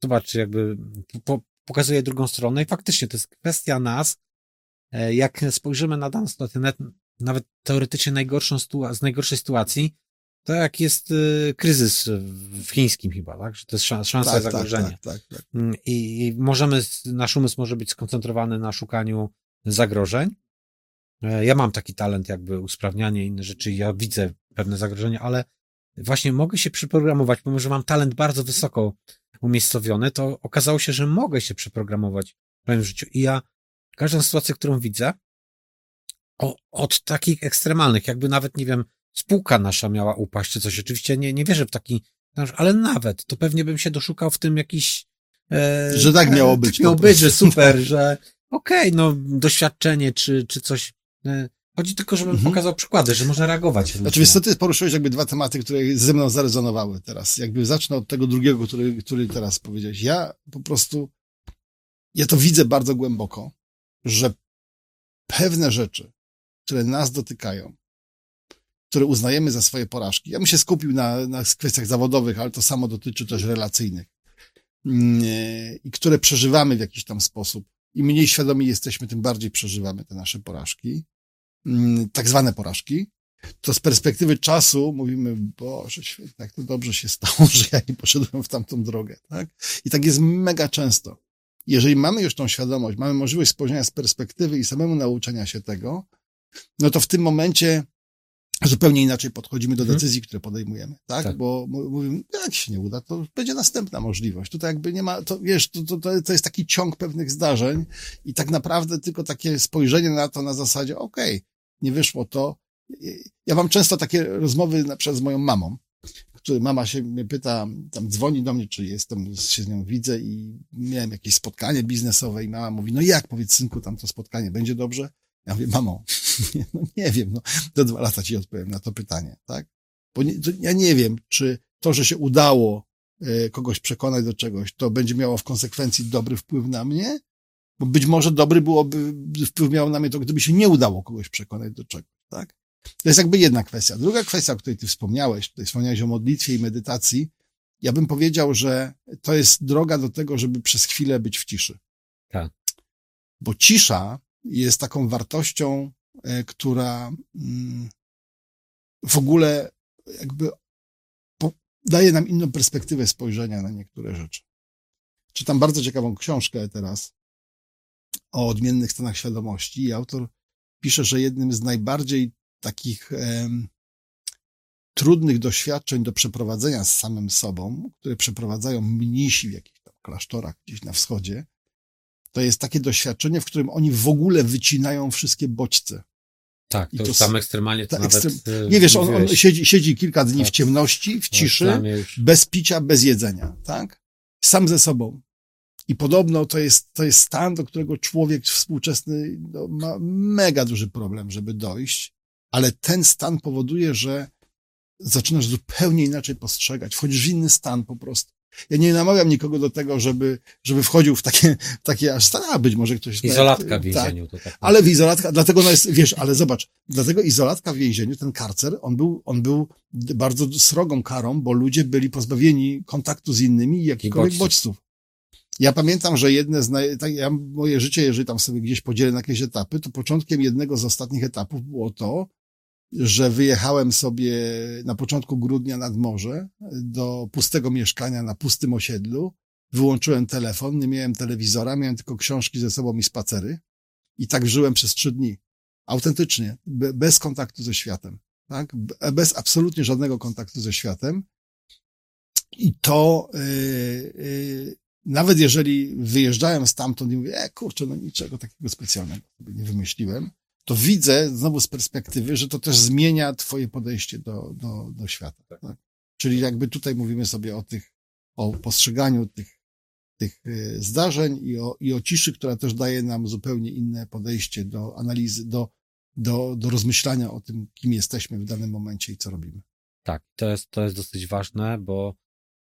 Zobacz, jakby po, pokazuje drugą stronę i faktycznie to jest kwestia nas, e, jak spojrzymy na daną sytuację, nawet, nawet teoretycznie najgorszą z najgorszej sytuacji, to jak jest e, kryzys w chińskim chyba, tak? Że to jest szan- szansa tak, i zagrożenie. Tak, tak, tak, tak. Mm, I, I możemy, nasz umysł może być skoncentrowany na szukaniu zagrożeń. E, Ja mam taki talent, jakby usprawnianie inne rzeczy, ja widzę pewne zagrożenia, ale właśnie mogę się przyprogramować, pomimo że mam talent bardzo wysoko umiejscowiony, to okazało się, że mogę się przeprogramować w moim życiu. I ja każdą sytuację, którą widzę, o, od takich ekstremalnych, jakby nawet, nie wiem, spółka nasza miała upaść czy coś. Oczywiście nie, nie wierzę w taki, ale nawet, to pewnie bym się doszukał w tym jakiś... E, Że tak miało być miało być, że super, że okej, no doświadczenie czy, czy coś. e, Chodzi tylko, żebym Mhm. pokazał przykłady, że można reagować. Znaczy, ty poruszyłeś jakby dwa tematy, które ze mną zarezonowały teraz. Jakby zacznę od tego drugiego, który, który teraz powiedziałeś. Ja po prostu, ja to widzę bardzo głęboko, że pewne rzeczy, które nas dotykają, które uznajemy za swoje porażki, ja bym się skupił na, na kwestiach zawodowych, ale to samo dotyczy też relacyjnych, Mm, i które przeżywamy w jakiś tam sposób. Im mniej świadomi jesteśmy, tym bardziej przeżywamy te nasze porażki, Mm, tak zwane porażki to z perspektywy czasu mówimy, Boże świetnie, jak to dobrze się stało, że ja nie poszedłem w tamtą drogę, tak? I tak jest mega często. Jeżeli mamy już tą świadomość, mamy możliwość spojrzenia z perspektywy i samemu nauczenia się tego, no to w tym momencie zupełnie inaczej podchodzimy do Mhm. decyzji, które podejmujemy, tak? Tak. Bo mówimy, jak się nie uda, to będzie następna możliwość. Tutaj jakby nie ma, to wiesz, to, to, to- jest taki ciąg pewnych zdarzeń i tak naprawdę tylko takie spojrzenie na to na zasadzie, okej, nie wyszło to. Ja mam często takie rozmowy na przykład z moją mamą, który mama się mnie pyta, tam dzwoni do mnie, czy jestem, się z nią widzę i miałem jakieś spotkanie biznesowe i mama mówi, no jak, powiedz synku, tam to spotkanie będzie dobrze? Ja mówię, mamo, nie, no nie wiem, no, do dwa lata ci odpowiem na to pytanie, tak? Bo nie, ja nie wiem, czy to, że się udało e, kogoś przekonać do czegoś, to będzie miało w konsekwencji dobry wpływ na mnie, bo być może dobry byłoby, wpływ miało na mnie to, gdyby się nie udało kogoś przekonać do czegoś, tak? To jest jakby jedna kwestia. Druga kwestia, o której ty wspomniałeś, tutaj wspomniałeś o modlitwie i medytacji, ja bym powiedział, że to jest droga do tego, żeby przez chwilę być w ciszy. Tak. Bo cisza jest taką wartością, e, która mm, w ogóle jakby daje nam inną perspektywę spojrzenia na niektóre rzeczy. Czytam bardzo ciekawą książkę teraz o odmiennych stanach świadomości i autor pisze, że jednym z najbardziej takich trudnych doświadczeń do przeprowadzenia z samym sobą, które przeprowadzają mnisi w jakichś tam klasztorach gdzieś na wschodzie, to jest takie doświadczenie, w którym oni w ogóle wycinają wszystkie bodźce. Tak, to, to już tam ekstremalnie to nawet... ekstrem- e, Nie wiesz, on, on siedzi, siedzi kilka dni w Tak. ciemności, w To ciszy, już- bez picia, bez jedzenia, tak? Sam ze sobą. I podobno to jest, to jest stan, do którego człowiek współczesny no, ma mega duży problem, żeby dojść, ale ten stan powoduje, że zaczynasz zupełnie inaczej postrzegać, wchodzisz w inny stan po prostu. Ja nie namawiam nikogo do tego, żeby, żeby wchodził w takie, takie aż stan, a być może ktoś... Izolatka w tak, więzieniu. To tak. ale w izolatka, dlatego ona jest, wiesz, ale zobacz, dlatego izolatka w więzieniu, ten karcer, on był, on był bardzo srogą karą, bo ludzie byli pozbawieni kontaktu z innymi i jakichkolwiek bodźców. bodźców. Ja pamiętam, że jedne z, naj, tak, ja, moje życie, jeżeli tam sobie gdzieś podzielę na jakieś etapy, to początkiem jednego z ostatnich etapów było to, że wyjechałem sobie na początku grudnia nad morze do pustego mieszkania na pustym osiedlu, wyłączyłem telefon, nie miałem telewizora, miałem tylko książki ze sobą i spacery i tak żyłem przez trzy dni. Autentycznie, be, bez kontaktu ze światem, tak? Be- Bez absolutnie żadnego kontaktu ze światem. I to, yy, yy, nawet jeżeli wyjeżdżałem stamtąd i mówię, e, kurczę, no niczego takiego specjalnego nie wymyśliłem, to widzę znowu z perspektywy, że to też zmienia twoje podejście do, do, do świata. Tak? Czyli jakby tutaj mówimy sobie o tych, o postrzeganiu tych, tych y, zdarzeń i o, i o ciszy, która też daje nam zupełnie inne podejście do analizy, do, do, do rozmyślania o tym, kim jesteśmy w danym momencie i co robimy. Tak, to jest, to jest dosyć ważne, bo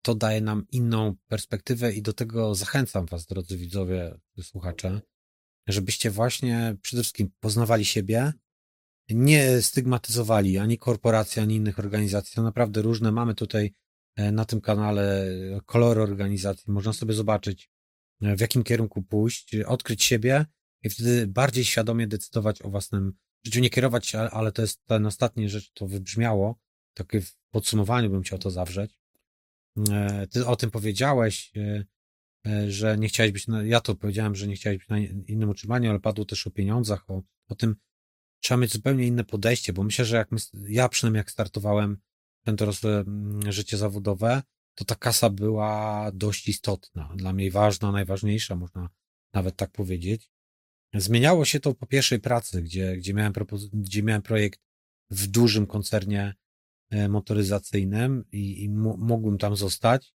to daje nam inną perspektywę i do tego zachęcam Was, drodzy widzowie, słuchacze, żebyście właśnie przede wszystkim poznawali siebie, nie stygmatyzowali ani korporacji, ani innych organizacji. To naprawdę różne. Mamy tutaj e, na tym kanale kolory organizacji. Można sobie zobaczyć, e, w jakim kierunku pójść, odkryć siebie i wtedy bardziej świadomie decydować o własnym życiu. Nie kierować, ale to jest ten ostatni rzecz, to wybrzmiało. Takie w podsumowaniu bym chciał to zawrzeć. E, ty o tym powiedziałeś, że nie chciałeś być, na, ja to powiedziałem, że nie chciałeś być na innym utrzymaniu, ale padło też o pieniądzach, o, o tym, trzeba mieć zupełnie inne podejście, bo myślę, że jak my, ja przynajmniej jak startowałem ten dorosłe mm, życie zawodowe, to ta kasa była dość istotna, dla mnie ważna, najważniejsza, można nawet tak powiedzieć. Zmieniało się to po pierwszej pracy, gdzie, gdzie, miałem, gdzie miałem projekt w dużym koncernie e, motoryzacyjnym i, i mogłem tam zostać.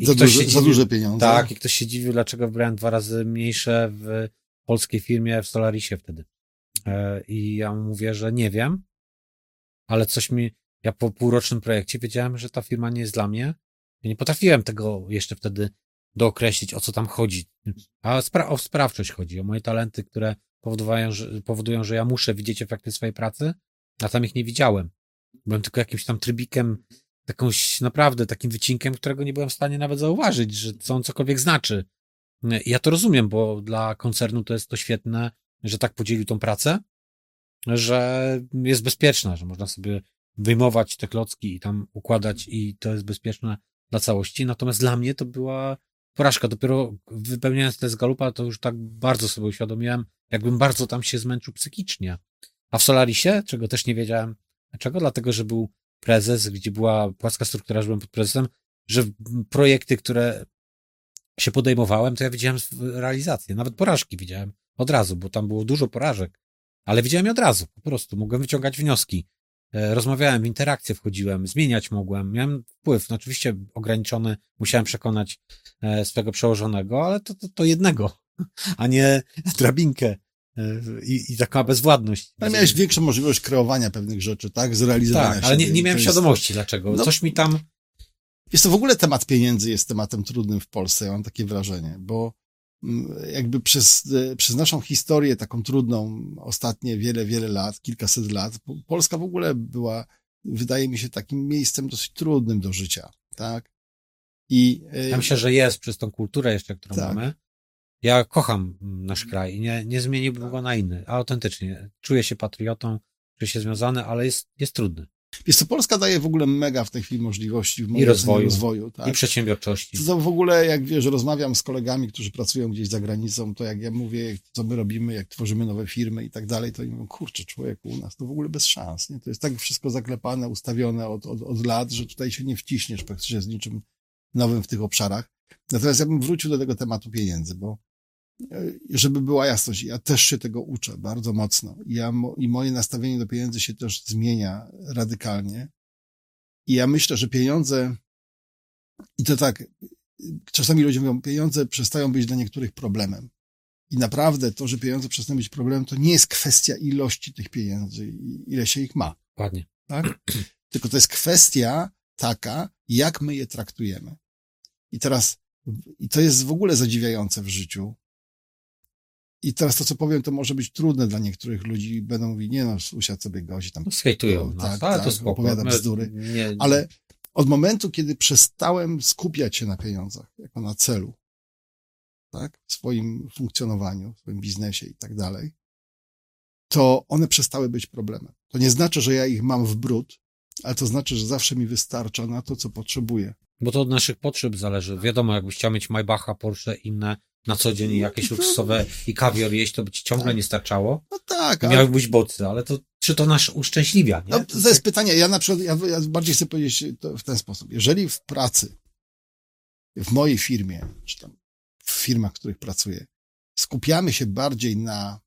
I za, duże, dziwił, za duże pieniądze. Tak, i ktoś się dziwił, dlaczego wybrałem dwa razy mniejsze w polskiej firmie w Solarisie wtedy. E, I ja mówię, że nie wiem, ale coś mi, ja po półrocznym projekcie wiedziałem, że ta firma nie jest dla mnie. Ja nie potrafiłem tego jeszcze wtedy dookreślić, o co tam chodzi. A spra o sprawczość chodzi, o moje talenty, które powodują że, powodują, że ja muszę widzieć efekty swojej pracy, a tam ich nie widziałem. Byłem tylko jakimś tam trybikiem, jakąś naprawdę takim wycinkiem, którego nie byłem w stanie nawet zauważyć, że co on cokolwiek znaczy. Ja to rozumiem, bo dla koncernu to jest to świetne, że tak podzielił tą pracę, że jest bezpieczna, że można sobie wyjmować te klocki i tam układać i to jest bezpieczne dla całości. Natomiast dla mnie to była porażka. Dopiero wypełniając test Galupa, to już tak bardzo sobie uświadomiłem, jakbym bardzo tam się zmęczył psychicznie. A w Solarisie, czego też nie wiedziałem, dlaczego? Dlatego, że był prezes, gdzie była płaska struktura, że byłem pod prezesem, że projekty, które się podejmowałem, to ja widziałem realizację. Nawet porażki widziałem od razu, bo tam było dużo porażek, ale widziałem je od razu, po prostu. Mogłem wyciągać wnioski. E, rozmawiałem, w interakcję wchodziłem, zmieniać mogłem, miałem wpływ, no oczywiście ograniczony, musiałem przekonać e, swego przełożonego, ale to, to, to jednego, a nie drabinkę i, i taka bezwładność. Ale miałeś większą możliwość kreowania pewnych rzeczy, tak? Zrealizowania Tak, ale nie, nie miałem świadomości, dlaczego. No, Coś mi tam... Jest to w ogóle temat pieniędzy jest tematem trudnym w Polsce, ja mam takie wrażenie, bo jakby przez, e, przez naszą historię taką trudną, ostatnie wiele, wiele lat, kilkaset lat, Polska w ogóle była, wydaje mi się, takim miejscem dosyć trudnym do życia, tak? I, e, ja myślę, że jest przez tą kulturę jeszcze, którą tak. mamy. Ja kocham nasz kraj i nie, nie zmieniłbym go na inny, a autentycznie. Czuję się patriotą, czuję się związany, ale jest, jest trudny. Wiesz co, Polska daje w ogóle mega w tej chwili możliwości w I rozwoju, rozwoju tak? i przedsiębiorczości. To, to w ogóle, jak wiesz, rozmawiam z kolegami, którzy pracują gdzieś za granicą, to jak ja mówię, co my robimy, jak tworzymy nowe firmy i tak dalej, to oni mówią, kurczę, człowieku, u nas to w ogóle bez szans, nie? To jest tak wszystko zaklepane, ustawione od, od, od lat, że tutaj się nie wciśniesz praktycznie z niczym nowym w tych obszarach. Natomiast ja bym wrócił do tego tematu pieniędzy, bo żeby była jasność, ja też się tego uczę bardzo mocno. Ja, I moje nastawienie do pieniędzy się też zmienia radykalnie. I ja myślę, że pieniądze, i to tak, czasami ludzie mówią, pieniądze przestają być dla niektórych problemem. I naprawdę to, że pieniądze przestają być problemem, to nie jest kwestia ilości tych pieniędzy, ile się ich ma. Ładnie. Tak? Tylko to jest kwestia taka, jak my je traktujemy. I teraz, i to jest w ogóle zadziwiające w życiu, i teraz to, co powiem, to może być trudne dla niektórych ludzi. Będą mówić, nie no, usiadł sobie gości tam. No, skejtują nas, tak, ale tak, to spoko. Opowiada bzdury. Nie, nie. Ale od momentu, kiedy przestałem skupiać się na pieniądzach, jako na celu, tak, w swoim funkcjonowaniu, w swoim biznesie i tak dalej, to one przestały być problemem. To nie znaczy, że ja ich mam w brud, ale to znaczy, że zawsze mi wystarcza na to, co potrzebuję. Bo to od naszych potrzeb zależy. Wiadomo, jakbyś chciał mieć Maybacha, Porsche, inne na co dzień jakieś luksusowe i kawior jeść, to by ci ciągle tak. nie starczało. No tak. Ale... Miały być bocy, ale to, czy to nasz uszczęśliwia, nie? No, to jest pytanie. Ja na przykład, ja, ja bardziej chcę powiedzieć to w ten sposób. Jeżeli w pracy, w mojej firmie, czy tam w firmach, w których pracuję, skupiamy się bardziej na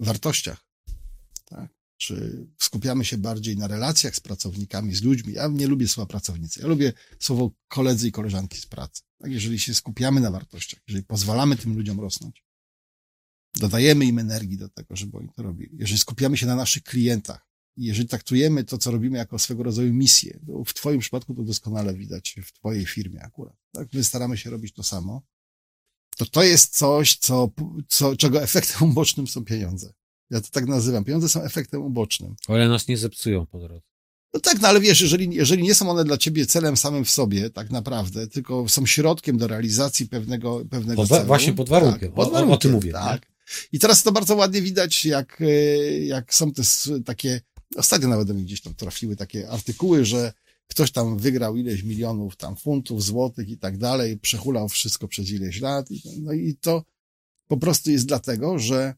wartościach, tak? Czy skupiamy się bardziej na relacjach z pracownikami, z ludźmi. Ja nie lubię słowa pracownicy. Ja lubię słowo koledzy i koleżanki z pracy. Tak, jeżeli się skupiamy na wartościach, jeżeli pozwalamy tym ludziom rosnąć, dodajemy im energii do tego, żeby oni to robili. Jeżeli skupiamy się na naszych klientach, I jeżeli traktujemy to, co robimy jako swego rodzaju misję, w twoim przypadku to doskonale widać w twojej firmie akurat. Tak? My staramy się robić to samo. To to jest coś, co, co, czego efektem ubocznym są pieniądze. Ja to tak nazywam. Pieniądze są efektem ubocznym. O ile nas nie zepsują po drodze. No tak, no ale wiesz, jeżeli, jeżeli nie są one dla ciebie celem samym w sobie, tak naprawdę, tylko są środkiem do realizacji pewnego, pewnego Pod, celu. właśnie pod warunkiem. Tak, pod warunkiem, o, o tym mówię. Tak. I teraz to bardzo ładnie widać, jak, e, jak są te takie, ostatnio nawet do mnie gdzieś tam trafiły takie artykuły, że ktoś tam wygrał ileś milionów tam funtów, złotych i tak dalej, przehulał wszystko przez ileś lat. No i to po prostu jest dlatego, że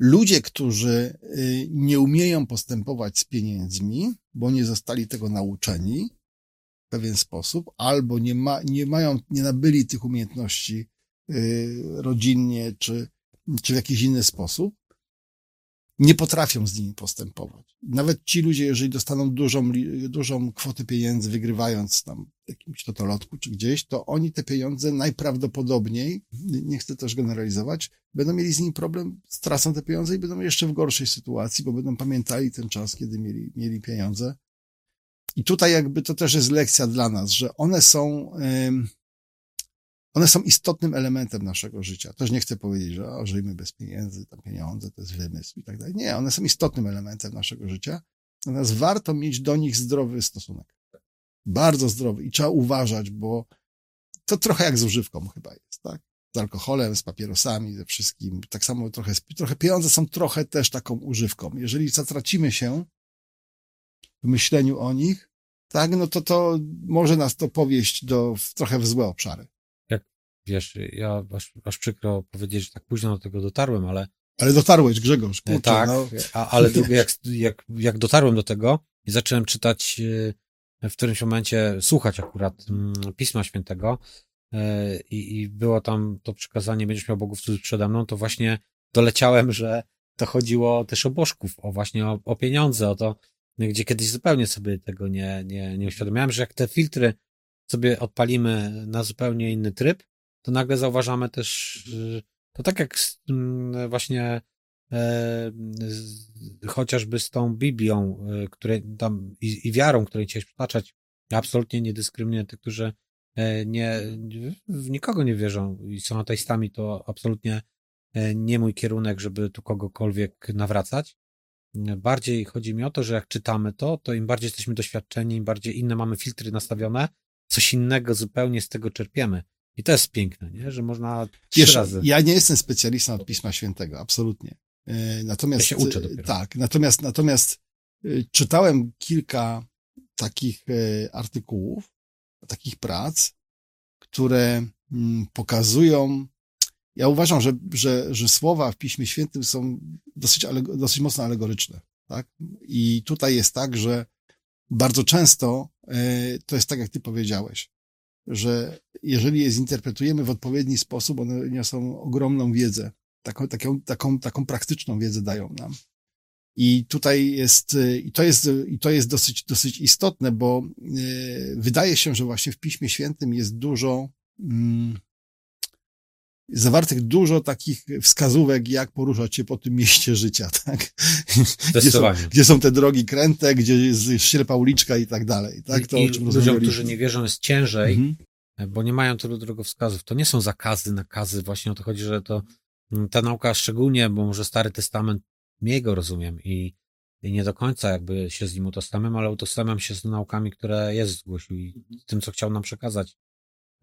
ludzie, którzy y, nie umieją postępować z pieniędzmi, bo nie zostali tego nauczeni w pewien sposób, albo nie, ma, nie mają, nie nabyli tych umiejętności y, rodzinnie, czy, czy w jakiś inny sposób, nie potrafią z nimi postępować. Nawet ci ludzie, jeżeli dostaną dużą, dużą kwotę pieniędzy, wygrywając tam jakimś totolotku czy gdzieś, to oni te pieniądze najprawdopodobniej, nie chcę też generalizować, będą mieli z nimi problem, stracą te pieniądze i będą jeszcze w gorszej sytuacji, bo będą pamiętali ten czas, kiedy mieli, mieli pieniądze. I tutaj jakby to też jest lekcja dla nas, że one są, one są istotnym elementem naszego życia. Też nie chcę powiedzieć, że o, żyjmy bez pieniędzy, tam pieniądze to jest wymysł i tak dalej. Nie, one są istotnym elementem naszego życia. Natomiast warto mieć do nich zdrowy stosunek. Bardzo zdrowy i trzeba uważać, bo to trochę jak z używką chyba jest, tak? Z alkoholem, z papierosami, ze wszystkim. Tak samo trochę, trochę pieniądze są trochę też taką używką. Jeżeli zatracimy się w myśleniu o nich, tak, no to to może nas to powieść do, w, trochę w złe obszary. Wiesz, ja aż, aż przykro powiedzieć, że tak późno do tego dotarłem, ale Ale dotarłeś, Grzegorz, E, kurczę, tak, no. a, ale jak, jak, jak dotarłem do tego i zacząłem czytać e, w którymś momencie, słuchać akurat mm, Pisma Świętego e, i, i było tam to przykazanie, będziesz miał bogów cudzy przede mną, to właśnie doleciałem, że to chodziło też o bożków, o właśnie o, o pieniądze, o to, gdzie kiedyś zupełnie sobie tego nie, nie, nie uświadomiałem, że jak te filtry sobie odpalimy na zupełnie inny tryb, to nagle zauważamy też, y, to tak jak mm, właśnie chociażby z tą Biblią, e, której tam i, i wiarą, której chciałeś przytaczać, absolutnie nie dyskryminuję tych, którzy e, nie, w nikogo nie wierzą i są ateistami, to absolutnie e, nie mój kierunek, żeby tu kogokolwiek nawracać. Bardziej chodzi mi o to, że jak czytamy to, to im bardziej jesteśmy doświadczeni, im bardziej inne mamy filtry nastawione, coś innego zupełnie z tego czerpiemy. I to jest piękne, nie? że można trzy Wiesz, razy. ja nie jestem specjalistą od Pisma Świętego, absolutnie. E, Natomiast, Ja się uczę dopiero. Tak, natomiast, natomiast e, czytałem kilka takich e, artykułów, takich prac, które mm, pokazują, ja uważam, że, że, że słowa w Piśmie Świętym są dosyć, dosyć mocno alegoryczne, tak? I tutaj jest tak, że bardzo często to jest tak, jak ty powiedziałeś, że jeżeli je zinterpretujemy w odpowiedni sposób, one niosą ogromną wiedzę, taką, taką, taką, taką praktyczną wiedzę dają nam. I tutaj jest, y, i to jest, i to jest dosyć, dosyć istotne, bo y, wydaje się, że właśnie w Piśmie Świętym jest dużo, mm, zawartych dużo takich wskazówek, jak poruszać się po tym mieście życia, tak? Gdzie są, gdzie są te drogi kręte, gdzie jest ślepa uliczka i tak dalej, tak? To, I, i ludziom, którzy nie wierzą, jest ciężej, Mhm. bo nie mają tylu drogowskazów. To nie są zakazy, nakazy. Właśnie o to chodzi, że to ta nauka szczególnie, bo może Stary Testament, mniej go rozumiem i, i nie do końca jakby się z nim utożsamiam, ale utożsamiam się z naukami, które Jezus zgłosił i tym, co chciał nam przekazać.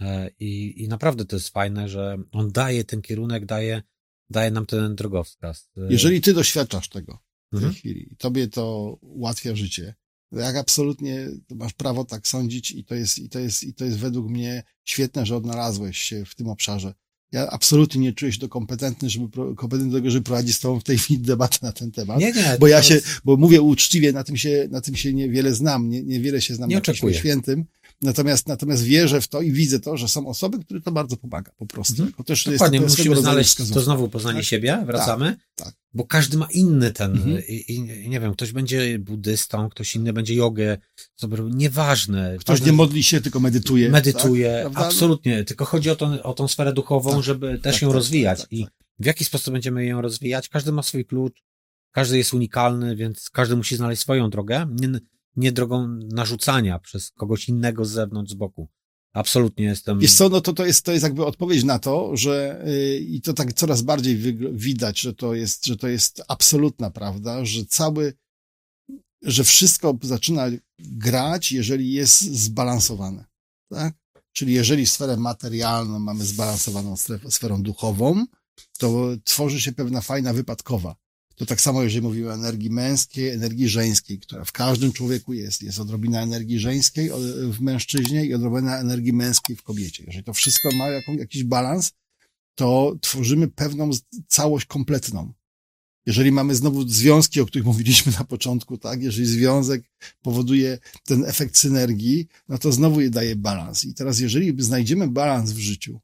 E, I, I naprawdę to jest fajne, że on daje ten kierunek, daje, daje nam ten drogowskaz. E, Jeżeli ty doświadczasz tego w tej Mhm. chwili i tobie to ułatwia życie, to jak absolutnie masz prawo tak sądzić i to jest, i to jest, i to jest według mnie świetne, że odnalazłeś się w tym obszarze. Ja absolutnie nie czuję się do kompetentny, żeby, kompetentny do tego, żeby prowadzić z tobą w tej chwili debatę na ten temat. Nie, nie. bo ja to się, jest- bo mówię uczciwie, na tym się, na tym się niewiele znam, nie, niewiele się znam Nie na oczekuję. Świętym. Natomiast, natomiast wierzę w to i widzę to, że są osoby, które to bardzo pomaga po prostu. Mhm. Też Dokładnie, jest to musimy znaleźć wskazówka. to znowu poznanie Tak. siebie, wracamy, tak. bo każdy ma inny ten, Mhm. i, i nie wiem, ktoś będzie buddystą, ktoś inny będzie jogę, nieważne. Ktoś nie modli się, tylko medytuje. medytuje, tak? Prawda? absolutnie, tylko chodzi o tą, o tą sferę duchową, Tak, żeby też tak, ją tak, rozwijać tak, tak, i tak. w jaki sposób będziemy ją rozwijać, każdy ma swój klucz, każdy jest unikalny, więc każdy musi znaleźć swoją drogę, nie, nie drogą narzucania przez kogoś innego z zewnątrz, z boku. Absolutnie jestem. Wiesz co, no to, to, jest, to jest jakby odpowiedź na to, że yy, i to tak coraz bardziej widać, że to jest, że to jest absolutna prawda, że cały, że wszystko zaczyna grać, jeżeli jest zbalansowane. Tak? Czyli jeżeli sferę materialną mamy zbalansowaną sferą duchową, to tworzy się pewna fajna wypadkowa. To tak samo, jeżeli mówimy o energii męskiej, energii żeńskiej, która w każdym człowieku jest. Jest odrobina energii żeńskiej w mężczyźnie i odrobina energii męskiej w kobiecie. Jeżeli to wszystko ma jakiś balans, to tworzymy pewną całość kompletną. Jeżeli mamy znowu związki, o których mówiliśmy na początku, tak, jeżeli związek powoduje ten efekt synergii, no to znowu je daje balans. I teraz, jeżeli znajdziemy balans w życiu,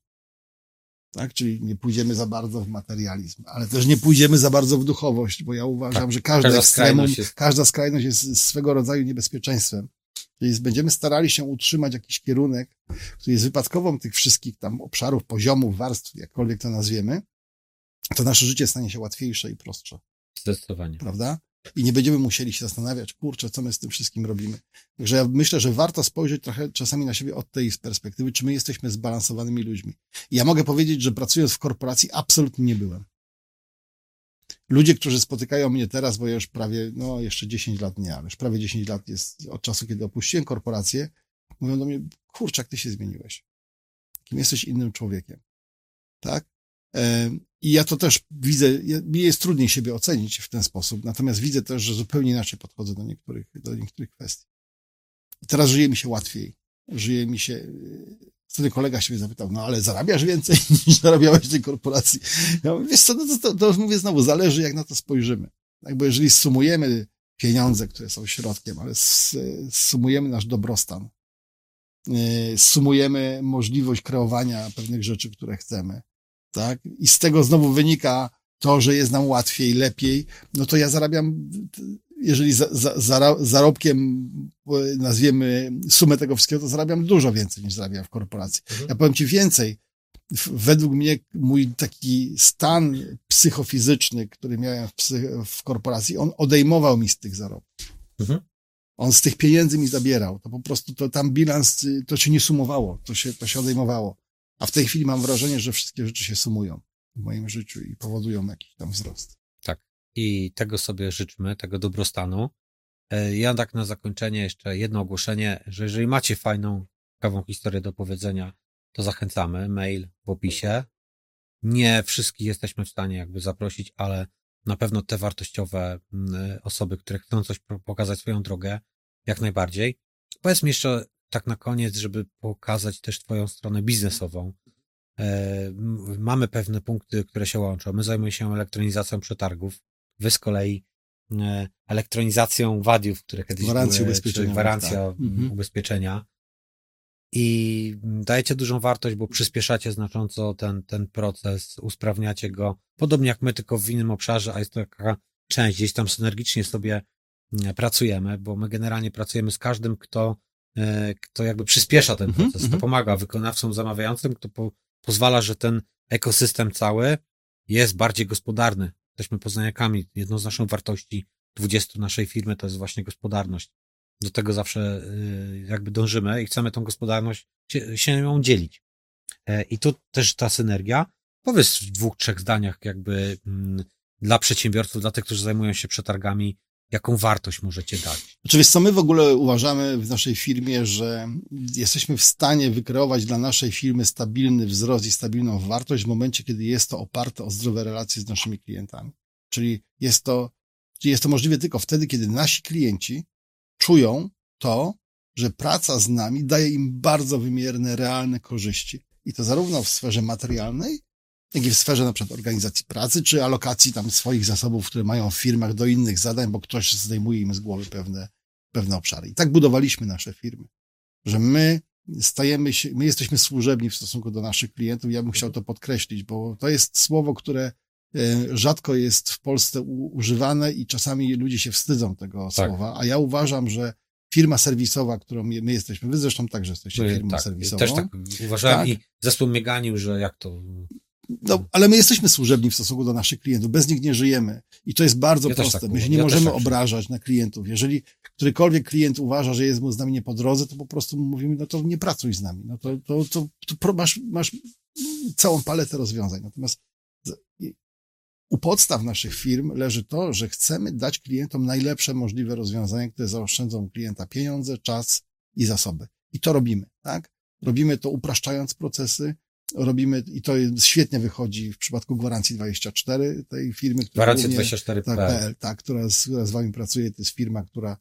tak? Czyli nie pójdziemy za bardzo w materializm, ale też nie pójdziemy za bardzo w duchowość, bo ja uważam, tak, że każda, każda skrajność jest... każda skrajność jest swego rodzaju niebezpieczeństwem. Czyli będziemy starali się utrzymać jakiś kierunek, który jest wypadkową tych wszystkich tam obszarów, poziomów, warstw, jakkolwiek to nazwiemy, to nasze życie stanie się łatwiejsze i prostsze. Zdecydowanie. Prawda? I nie będziemy musieli się zastanawiać, kurczę, co my z tym wszystkim robimy. Także ja myślę, że warto spojrzeć trochę czasami na siebie od tej perspektywy, czy my jesteśmy zbalansowanymi ludźmi. I ja mogę powiedzieć, że pracując w korporacji absolutnie nie byłem. Ludzie, którzy spotykają mnie teraz, bo ja już prawie, no jeszcze 10 lat nie, ale już prawie 10 lat jest od czasu, kiedy opuściłem korporację, mówią do mnie, kurczę, jak ty się zmieniłeś. Kim jesteś innym człowiekiem. Tak? I ja to też widzę, mi jest trudniej siebie ocenić w ten sposób, natomiast widzę też, że zupełnie inaczej podchodzę do niektórych, do niektórych kwestii. I teraz żyje mi się łatwiej. Żyje mi się, wtedy kolega się mnie zapytał, no ale zarabiasz więcej niż zarabiałeś w tej korporacji. Ja mówię, wiesz co, no to, to, to mówię znowu, zależy jak na to spojrzymy. Tak, bo jeżeli sumujemy pieniądze, które są środkiem, ale sumujemy nasz dobrostan, y, sumujemy możliwość kreowania pewnych rzeczy, które chcemy, tak? I z tego znowu wynika to, że jest nam łatwiej, lepiej, no to ja zarabiam, jeżeli za, za, za, zarobkiem nazwiemy sumę tego wszystkiego, to zarabiam dużo więcej niż zarabiam w korporacji. Mhm. Ja powiem ci więcej. Według mnie mój taki stan psychofizyczny, który miałem w, psych w korporacji, on odejmował mi z tych zarobków. Mhm. On z tych pieniędzy mi zabierał. To po prostu to tam bilans, to się nie sumowało, to się, to się odejmowało. A w tej chwili mam wrażenie, że wszystkie rzeczy się sumują w moim życiu i powodują jakiś tam wzrost. Tak. I tego sobie życzmy, tego dobrostanu. E, ja tak na zakończenie jeszcze jedno ogłoszenie, że jeżeli macie fajną, ciekawą historię do powiedzenia, to zachęcamy. Mail w opisie. Nie wszystkich jesteśmy w stanie jakby zaprosić, ale na pewno te wartościowe mm, osoby, które chcą coś pokazać swoją drogę, jak najbardziej. Powiedz mi jeszcze tak na koniec, żeby pokazać też Twoją stronę biznesową. E, mamy pewne punkty, które się łączą. My zajmujemy się elektronizacją przetargów. Wy z kolei e, elektronizacją wadiów, które kiedyś Gwarancja były, ubezpieczenia. Gwarancja tak. Mhm. ubezpieczenia. I dajecie dużą wartość, bo przyspieszacie znacząco ten, ten proces, usprawniacie go. Podobnie jak my, tylko w innym obszarze, a jest to taka część, gdzieś tam synergicznie sobie pracujemy, bo my generalnie pracujemy z każdym, kto E, kto jakby przyspiesza ten mhm, proces, mm -hmm. to pomaga wykonawcom zamawiającym, to po, pozwala, że ten ekosystem cały jest bardziej gospodarny. Jesteśmy poznaniakami. Jedną z naszych wartości 20 naszej firmy to jest właśnie gospodarność. Do tego zawsze e, jakby dążymy i chcemy tą gospodarność się, się ją dzielić. E, I tu też ta synergia. Powiedz w dwóch, trzech zdaniach jakby mm, dla przedsiębiorców, dla tych, którzy zajmują się przetargami, jaką wartość możecie dać? Oczywiście, co my w ogóle uważamy w naszej firmie, że jesteśmy w stanie wykreować dla naszej firmy stabilny wzrost i stabilną wartość w momencie, kiedy jest to oparte o zdrowe relacje z naszymi klientami. Czyli jest to, czyli jest to możliwe tylko wtedy, kiedy nasi klienci czują to, że praca z nami daje im bardzo wymierne, realne korzyści. I to zarówno w sferze materialnej, jak i w sferze na przykład organizacji pracy, czy alokacji tam swoich zasobów, które mają w firmach do innych zadań, bo ktoś zdejmuje im z głowy pewne, pewne obszary. I tak budowaliśmy nasze firmy, że my stajemy się, my jesteśmy służebni w stosunku do naszych klientów. Ja bym chciał to podkreślić, bo to jest słowo, które e, rzadko jest w Polsce używane i czasami ludzie się wstydzą tego tak. słowa, a ja uważam, że firma serwisowa, którą my jesteśmy, wy zresztą także jesteście firmą tak, serwisową. Też tak uważałem tak. i zespół mnie ganił, że jak to no, ale my jesteśmy służebni w stosunku do naszych klientów, bez nich nie żyjemy. I to jest bardzo Ja też proste. tak My się nie Ja możemy tak obrażać na klientów. Jeżeli którykolwiek klient uważa, że jest mu z nami nie po drodze, to po prostu mówimy, no to nie pracuj z nami. No to, to, to, to masz, masz całą paletę rozwiązań. Natomiast u podstaw naszych firm leży to, że chcemy dać klientom najlepsze możliwe rozwiązania, które zaoszczędzą klienta pieniądze, czas i zasoby. I to robimy, tak? Robimy to upraszczając procesy, robimy, i to świetnie wychodzi w przypadku Gwarancji 24, tej firmy, Gwarancja głównie- 24 tak, PL, tak, która z, która z wami pracuje, to jest firma, która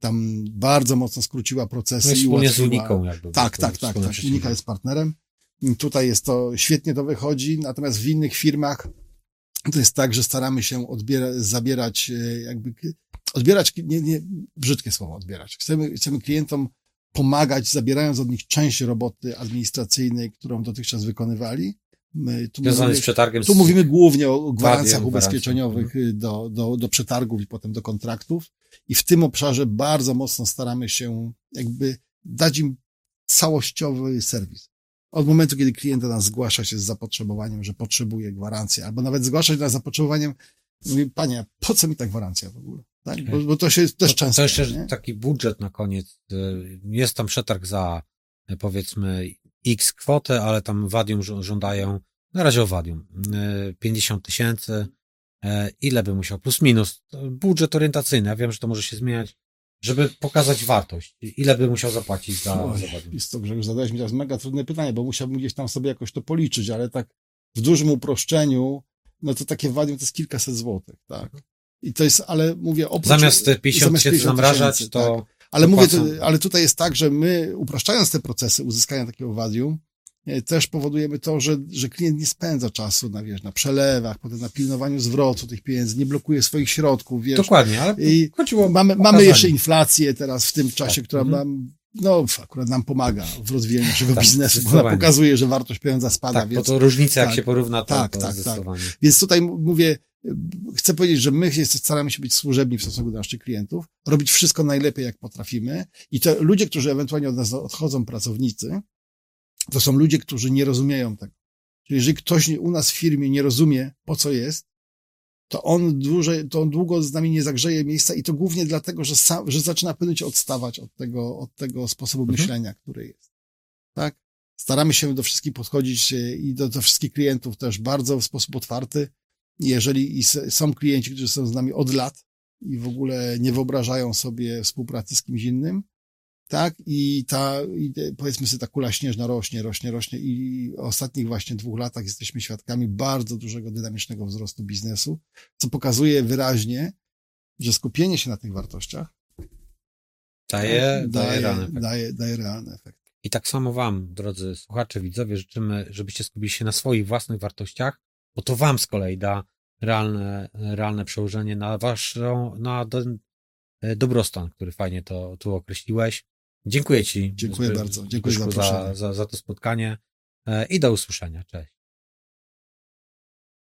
tam bardzo mocno skróciła procesy No i wspólnie z ułatwiła- Uniką jakby. tak, tak, tak, wspólne tak. Unika jest partnerem. Tutaj jest to, świetnie to wychodzi, natomiast w innych firmach to jest tak, że staramy się odbiera, zabierać, e, jakby, odbierać, nie, nie, brzydkie słowo, odbierać. Chcemy, chcemy klientom pomagać, zabierając od nich część roboty administracyjnej, którą dotychczas wykonywali. My tu mówimy- z tu mówimy głównie o gwarancjach ubezpieczeniowych y, do, do, do przetargów i potem do kontraktów. I w tym obszarze bardzo mocno staramy się jakby dać im całościowy serwis. Od momentu, kiedy klient do nas zgłasza się z zapotrzebowaniem, że potrzebuje gwarancji, albo nawet zgłasza się do nas z zapotrzebowaniem, mówi, panie, po co mi ta gwarancja w ogóle? Tak? Bo, bo to się też to, często. to jeszcze nie? taki budżet na koniec. Y, Jest tam przetarg za y, powiedzmy x kwotę, ale tam Wadium żądają, na razie o Wadium, y, 50 tysięcy. E, Ile by musiał? Plus minus. Budżet orientacyjny. Ja wiem, że to może się zmieniać, żeby pokazać wartość. Ile by musiał zapłacić za, Oj, za Wadium? Jest to, Grzegorz, zadałeś mi teraz mega trudne pytanie, bo musiałbym gdzieś tam sobie jakoś to policzyć, ale tak w dużym uproszczeniu, no to takie wadium to jest kilkaset złotych, tak. I to jest, ale mówię, oprócz... Zamiast te 50 zamiast tysięcy namrażać, to tak. Ale mówię, ale tutaj jest tak, że my upraszczając te procesy uzyskania takiego wadium, e, też powodujemy to, że, że klient nie spędza czasu na, wiesz, na przelewach, potem na pilnowaniu zwrotu tych pieniędzy, nie blokuje swoich środków, wiesz. dokładnie, ale I chodziło Mamy, mamy jeszcze inflację teraz w tym czasie, Tak. która Mhm. nam, no, akurat nam pomaga w rozwijaniu naszego Tak, biznesu, bo ona pokazuje, że wartość pieniądza spada, Tak, bo więc, to różnica, jak tak, się porówna, to, tak, to tak, tak. więc tutaj mówię, chcę powiedzieć, że my staramy się być służebni w stosunku do naszych klientów, robić wszystko najlepiej, jak potrafimy i te ludzie, którzy ewentualnie od nas odchodzą, pracownicy, to są ludzie, którzy nie rozumieją tego. Czyli jeżeli ktoś u nas w firmie nie rozumie, po co jest, to on dłużej, to on długo z nami nie zagrzeje miejsca i to głównie dlatego, że sam, że zaczyna momencie odstawać od tego, od tego sposobu Mhm. myślenia, który jest. Tak? Staramy się do wszystkich podchodzić e, i do, do wszystkich klientów też bardzo w sposób otwarty. Jeżeli i są klienci, którzy są z nami od lat i w ogóle nie wyobrażają sobie współpracy z kimś innym, tak? I ta, i powiedzmy sobie, ta kula śnieżna rośnie, rośnie, rośnie i w ostatnich właśnie dwóch latach jesteśmy świadkami bardzo dużego dynamicznego wzrostu biznesu, co pokazuje wyraźnie, że skupienie się na tych wartościach Daje, daje, daje, realny efekt. daje, daje realny efekt. I tak samo wam, drodzy słuchacze, widzowie, życzymy, żebyście skupili się na swoich własnych wartościach, bo to wam z kolei da realne, realne przełożenie na waszą, na do, e, dobrostan, który fajnie to tu określiłeś. Dziękuję ci. Dziękuję bardzo. Dziękuję za za, za to spotkanie e, i do usłyszenia. Cześć.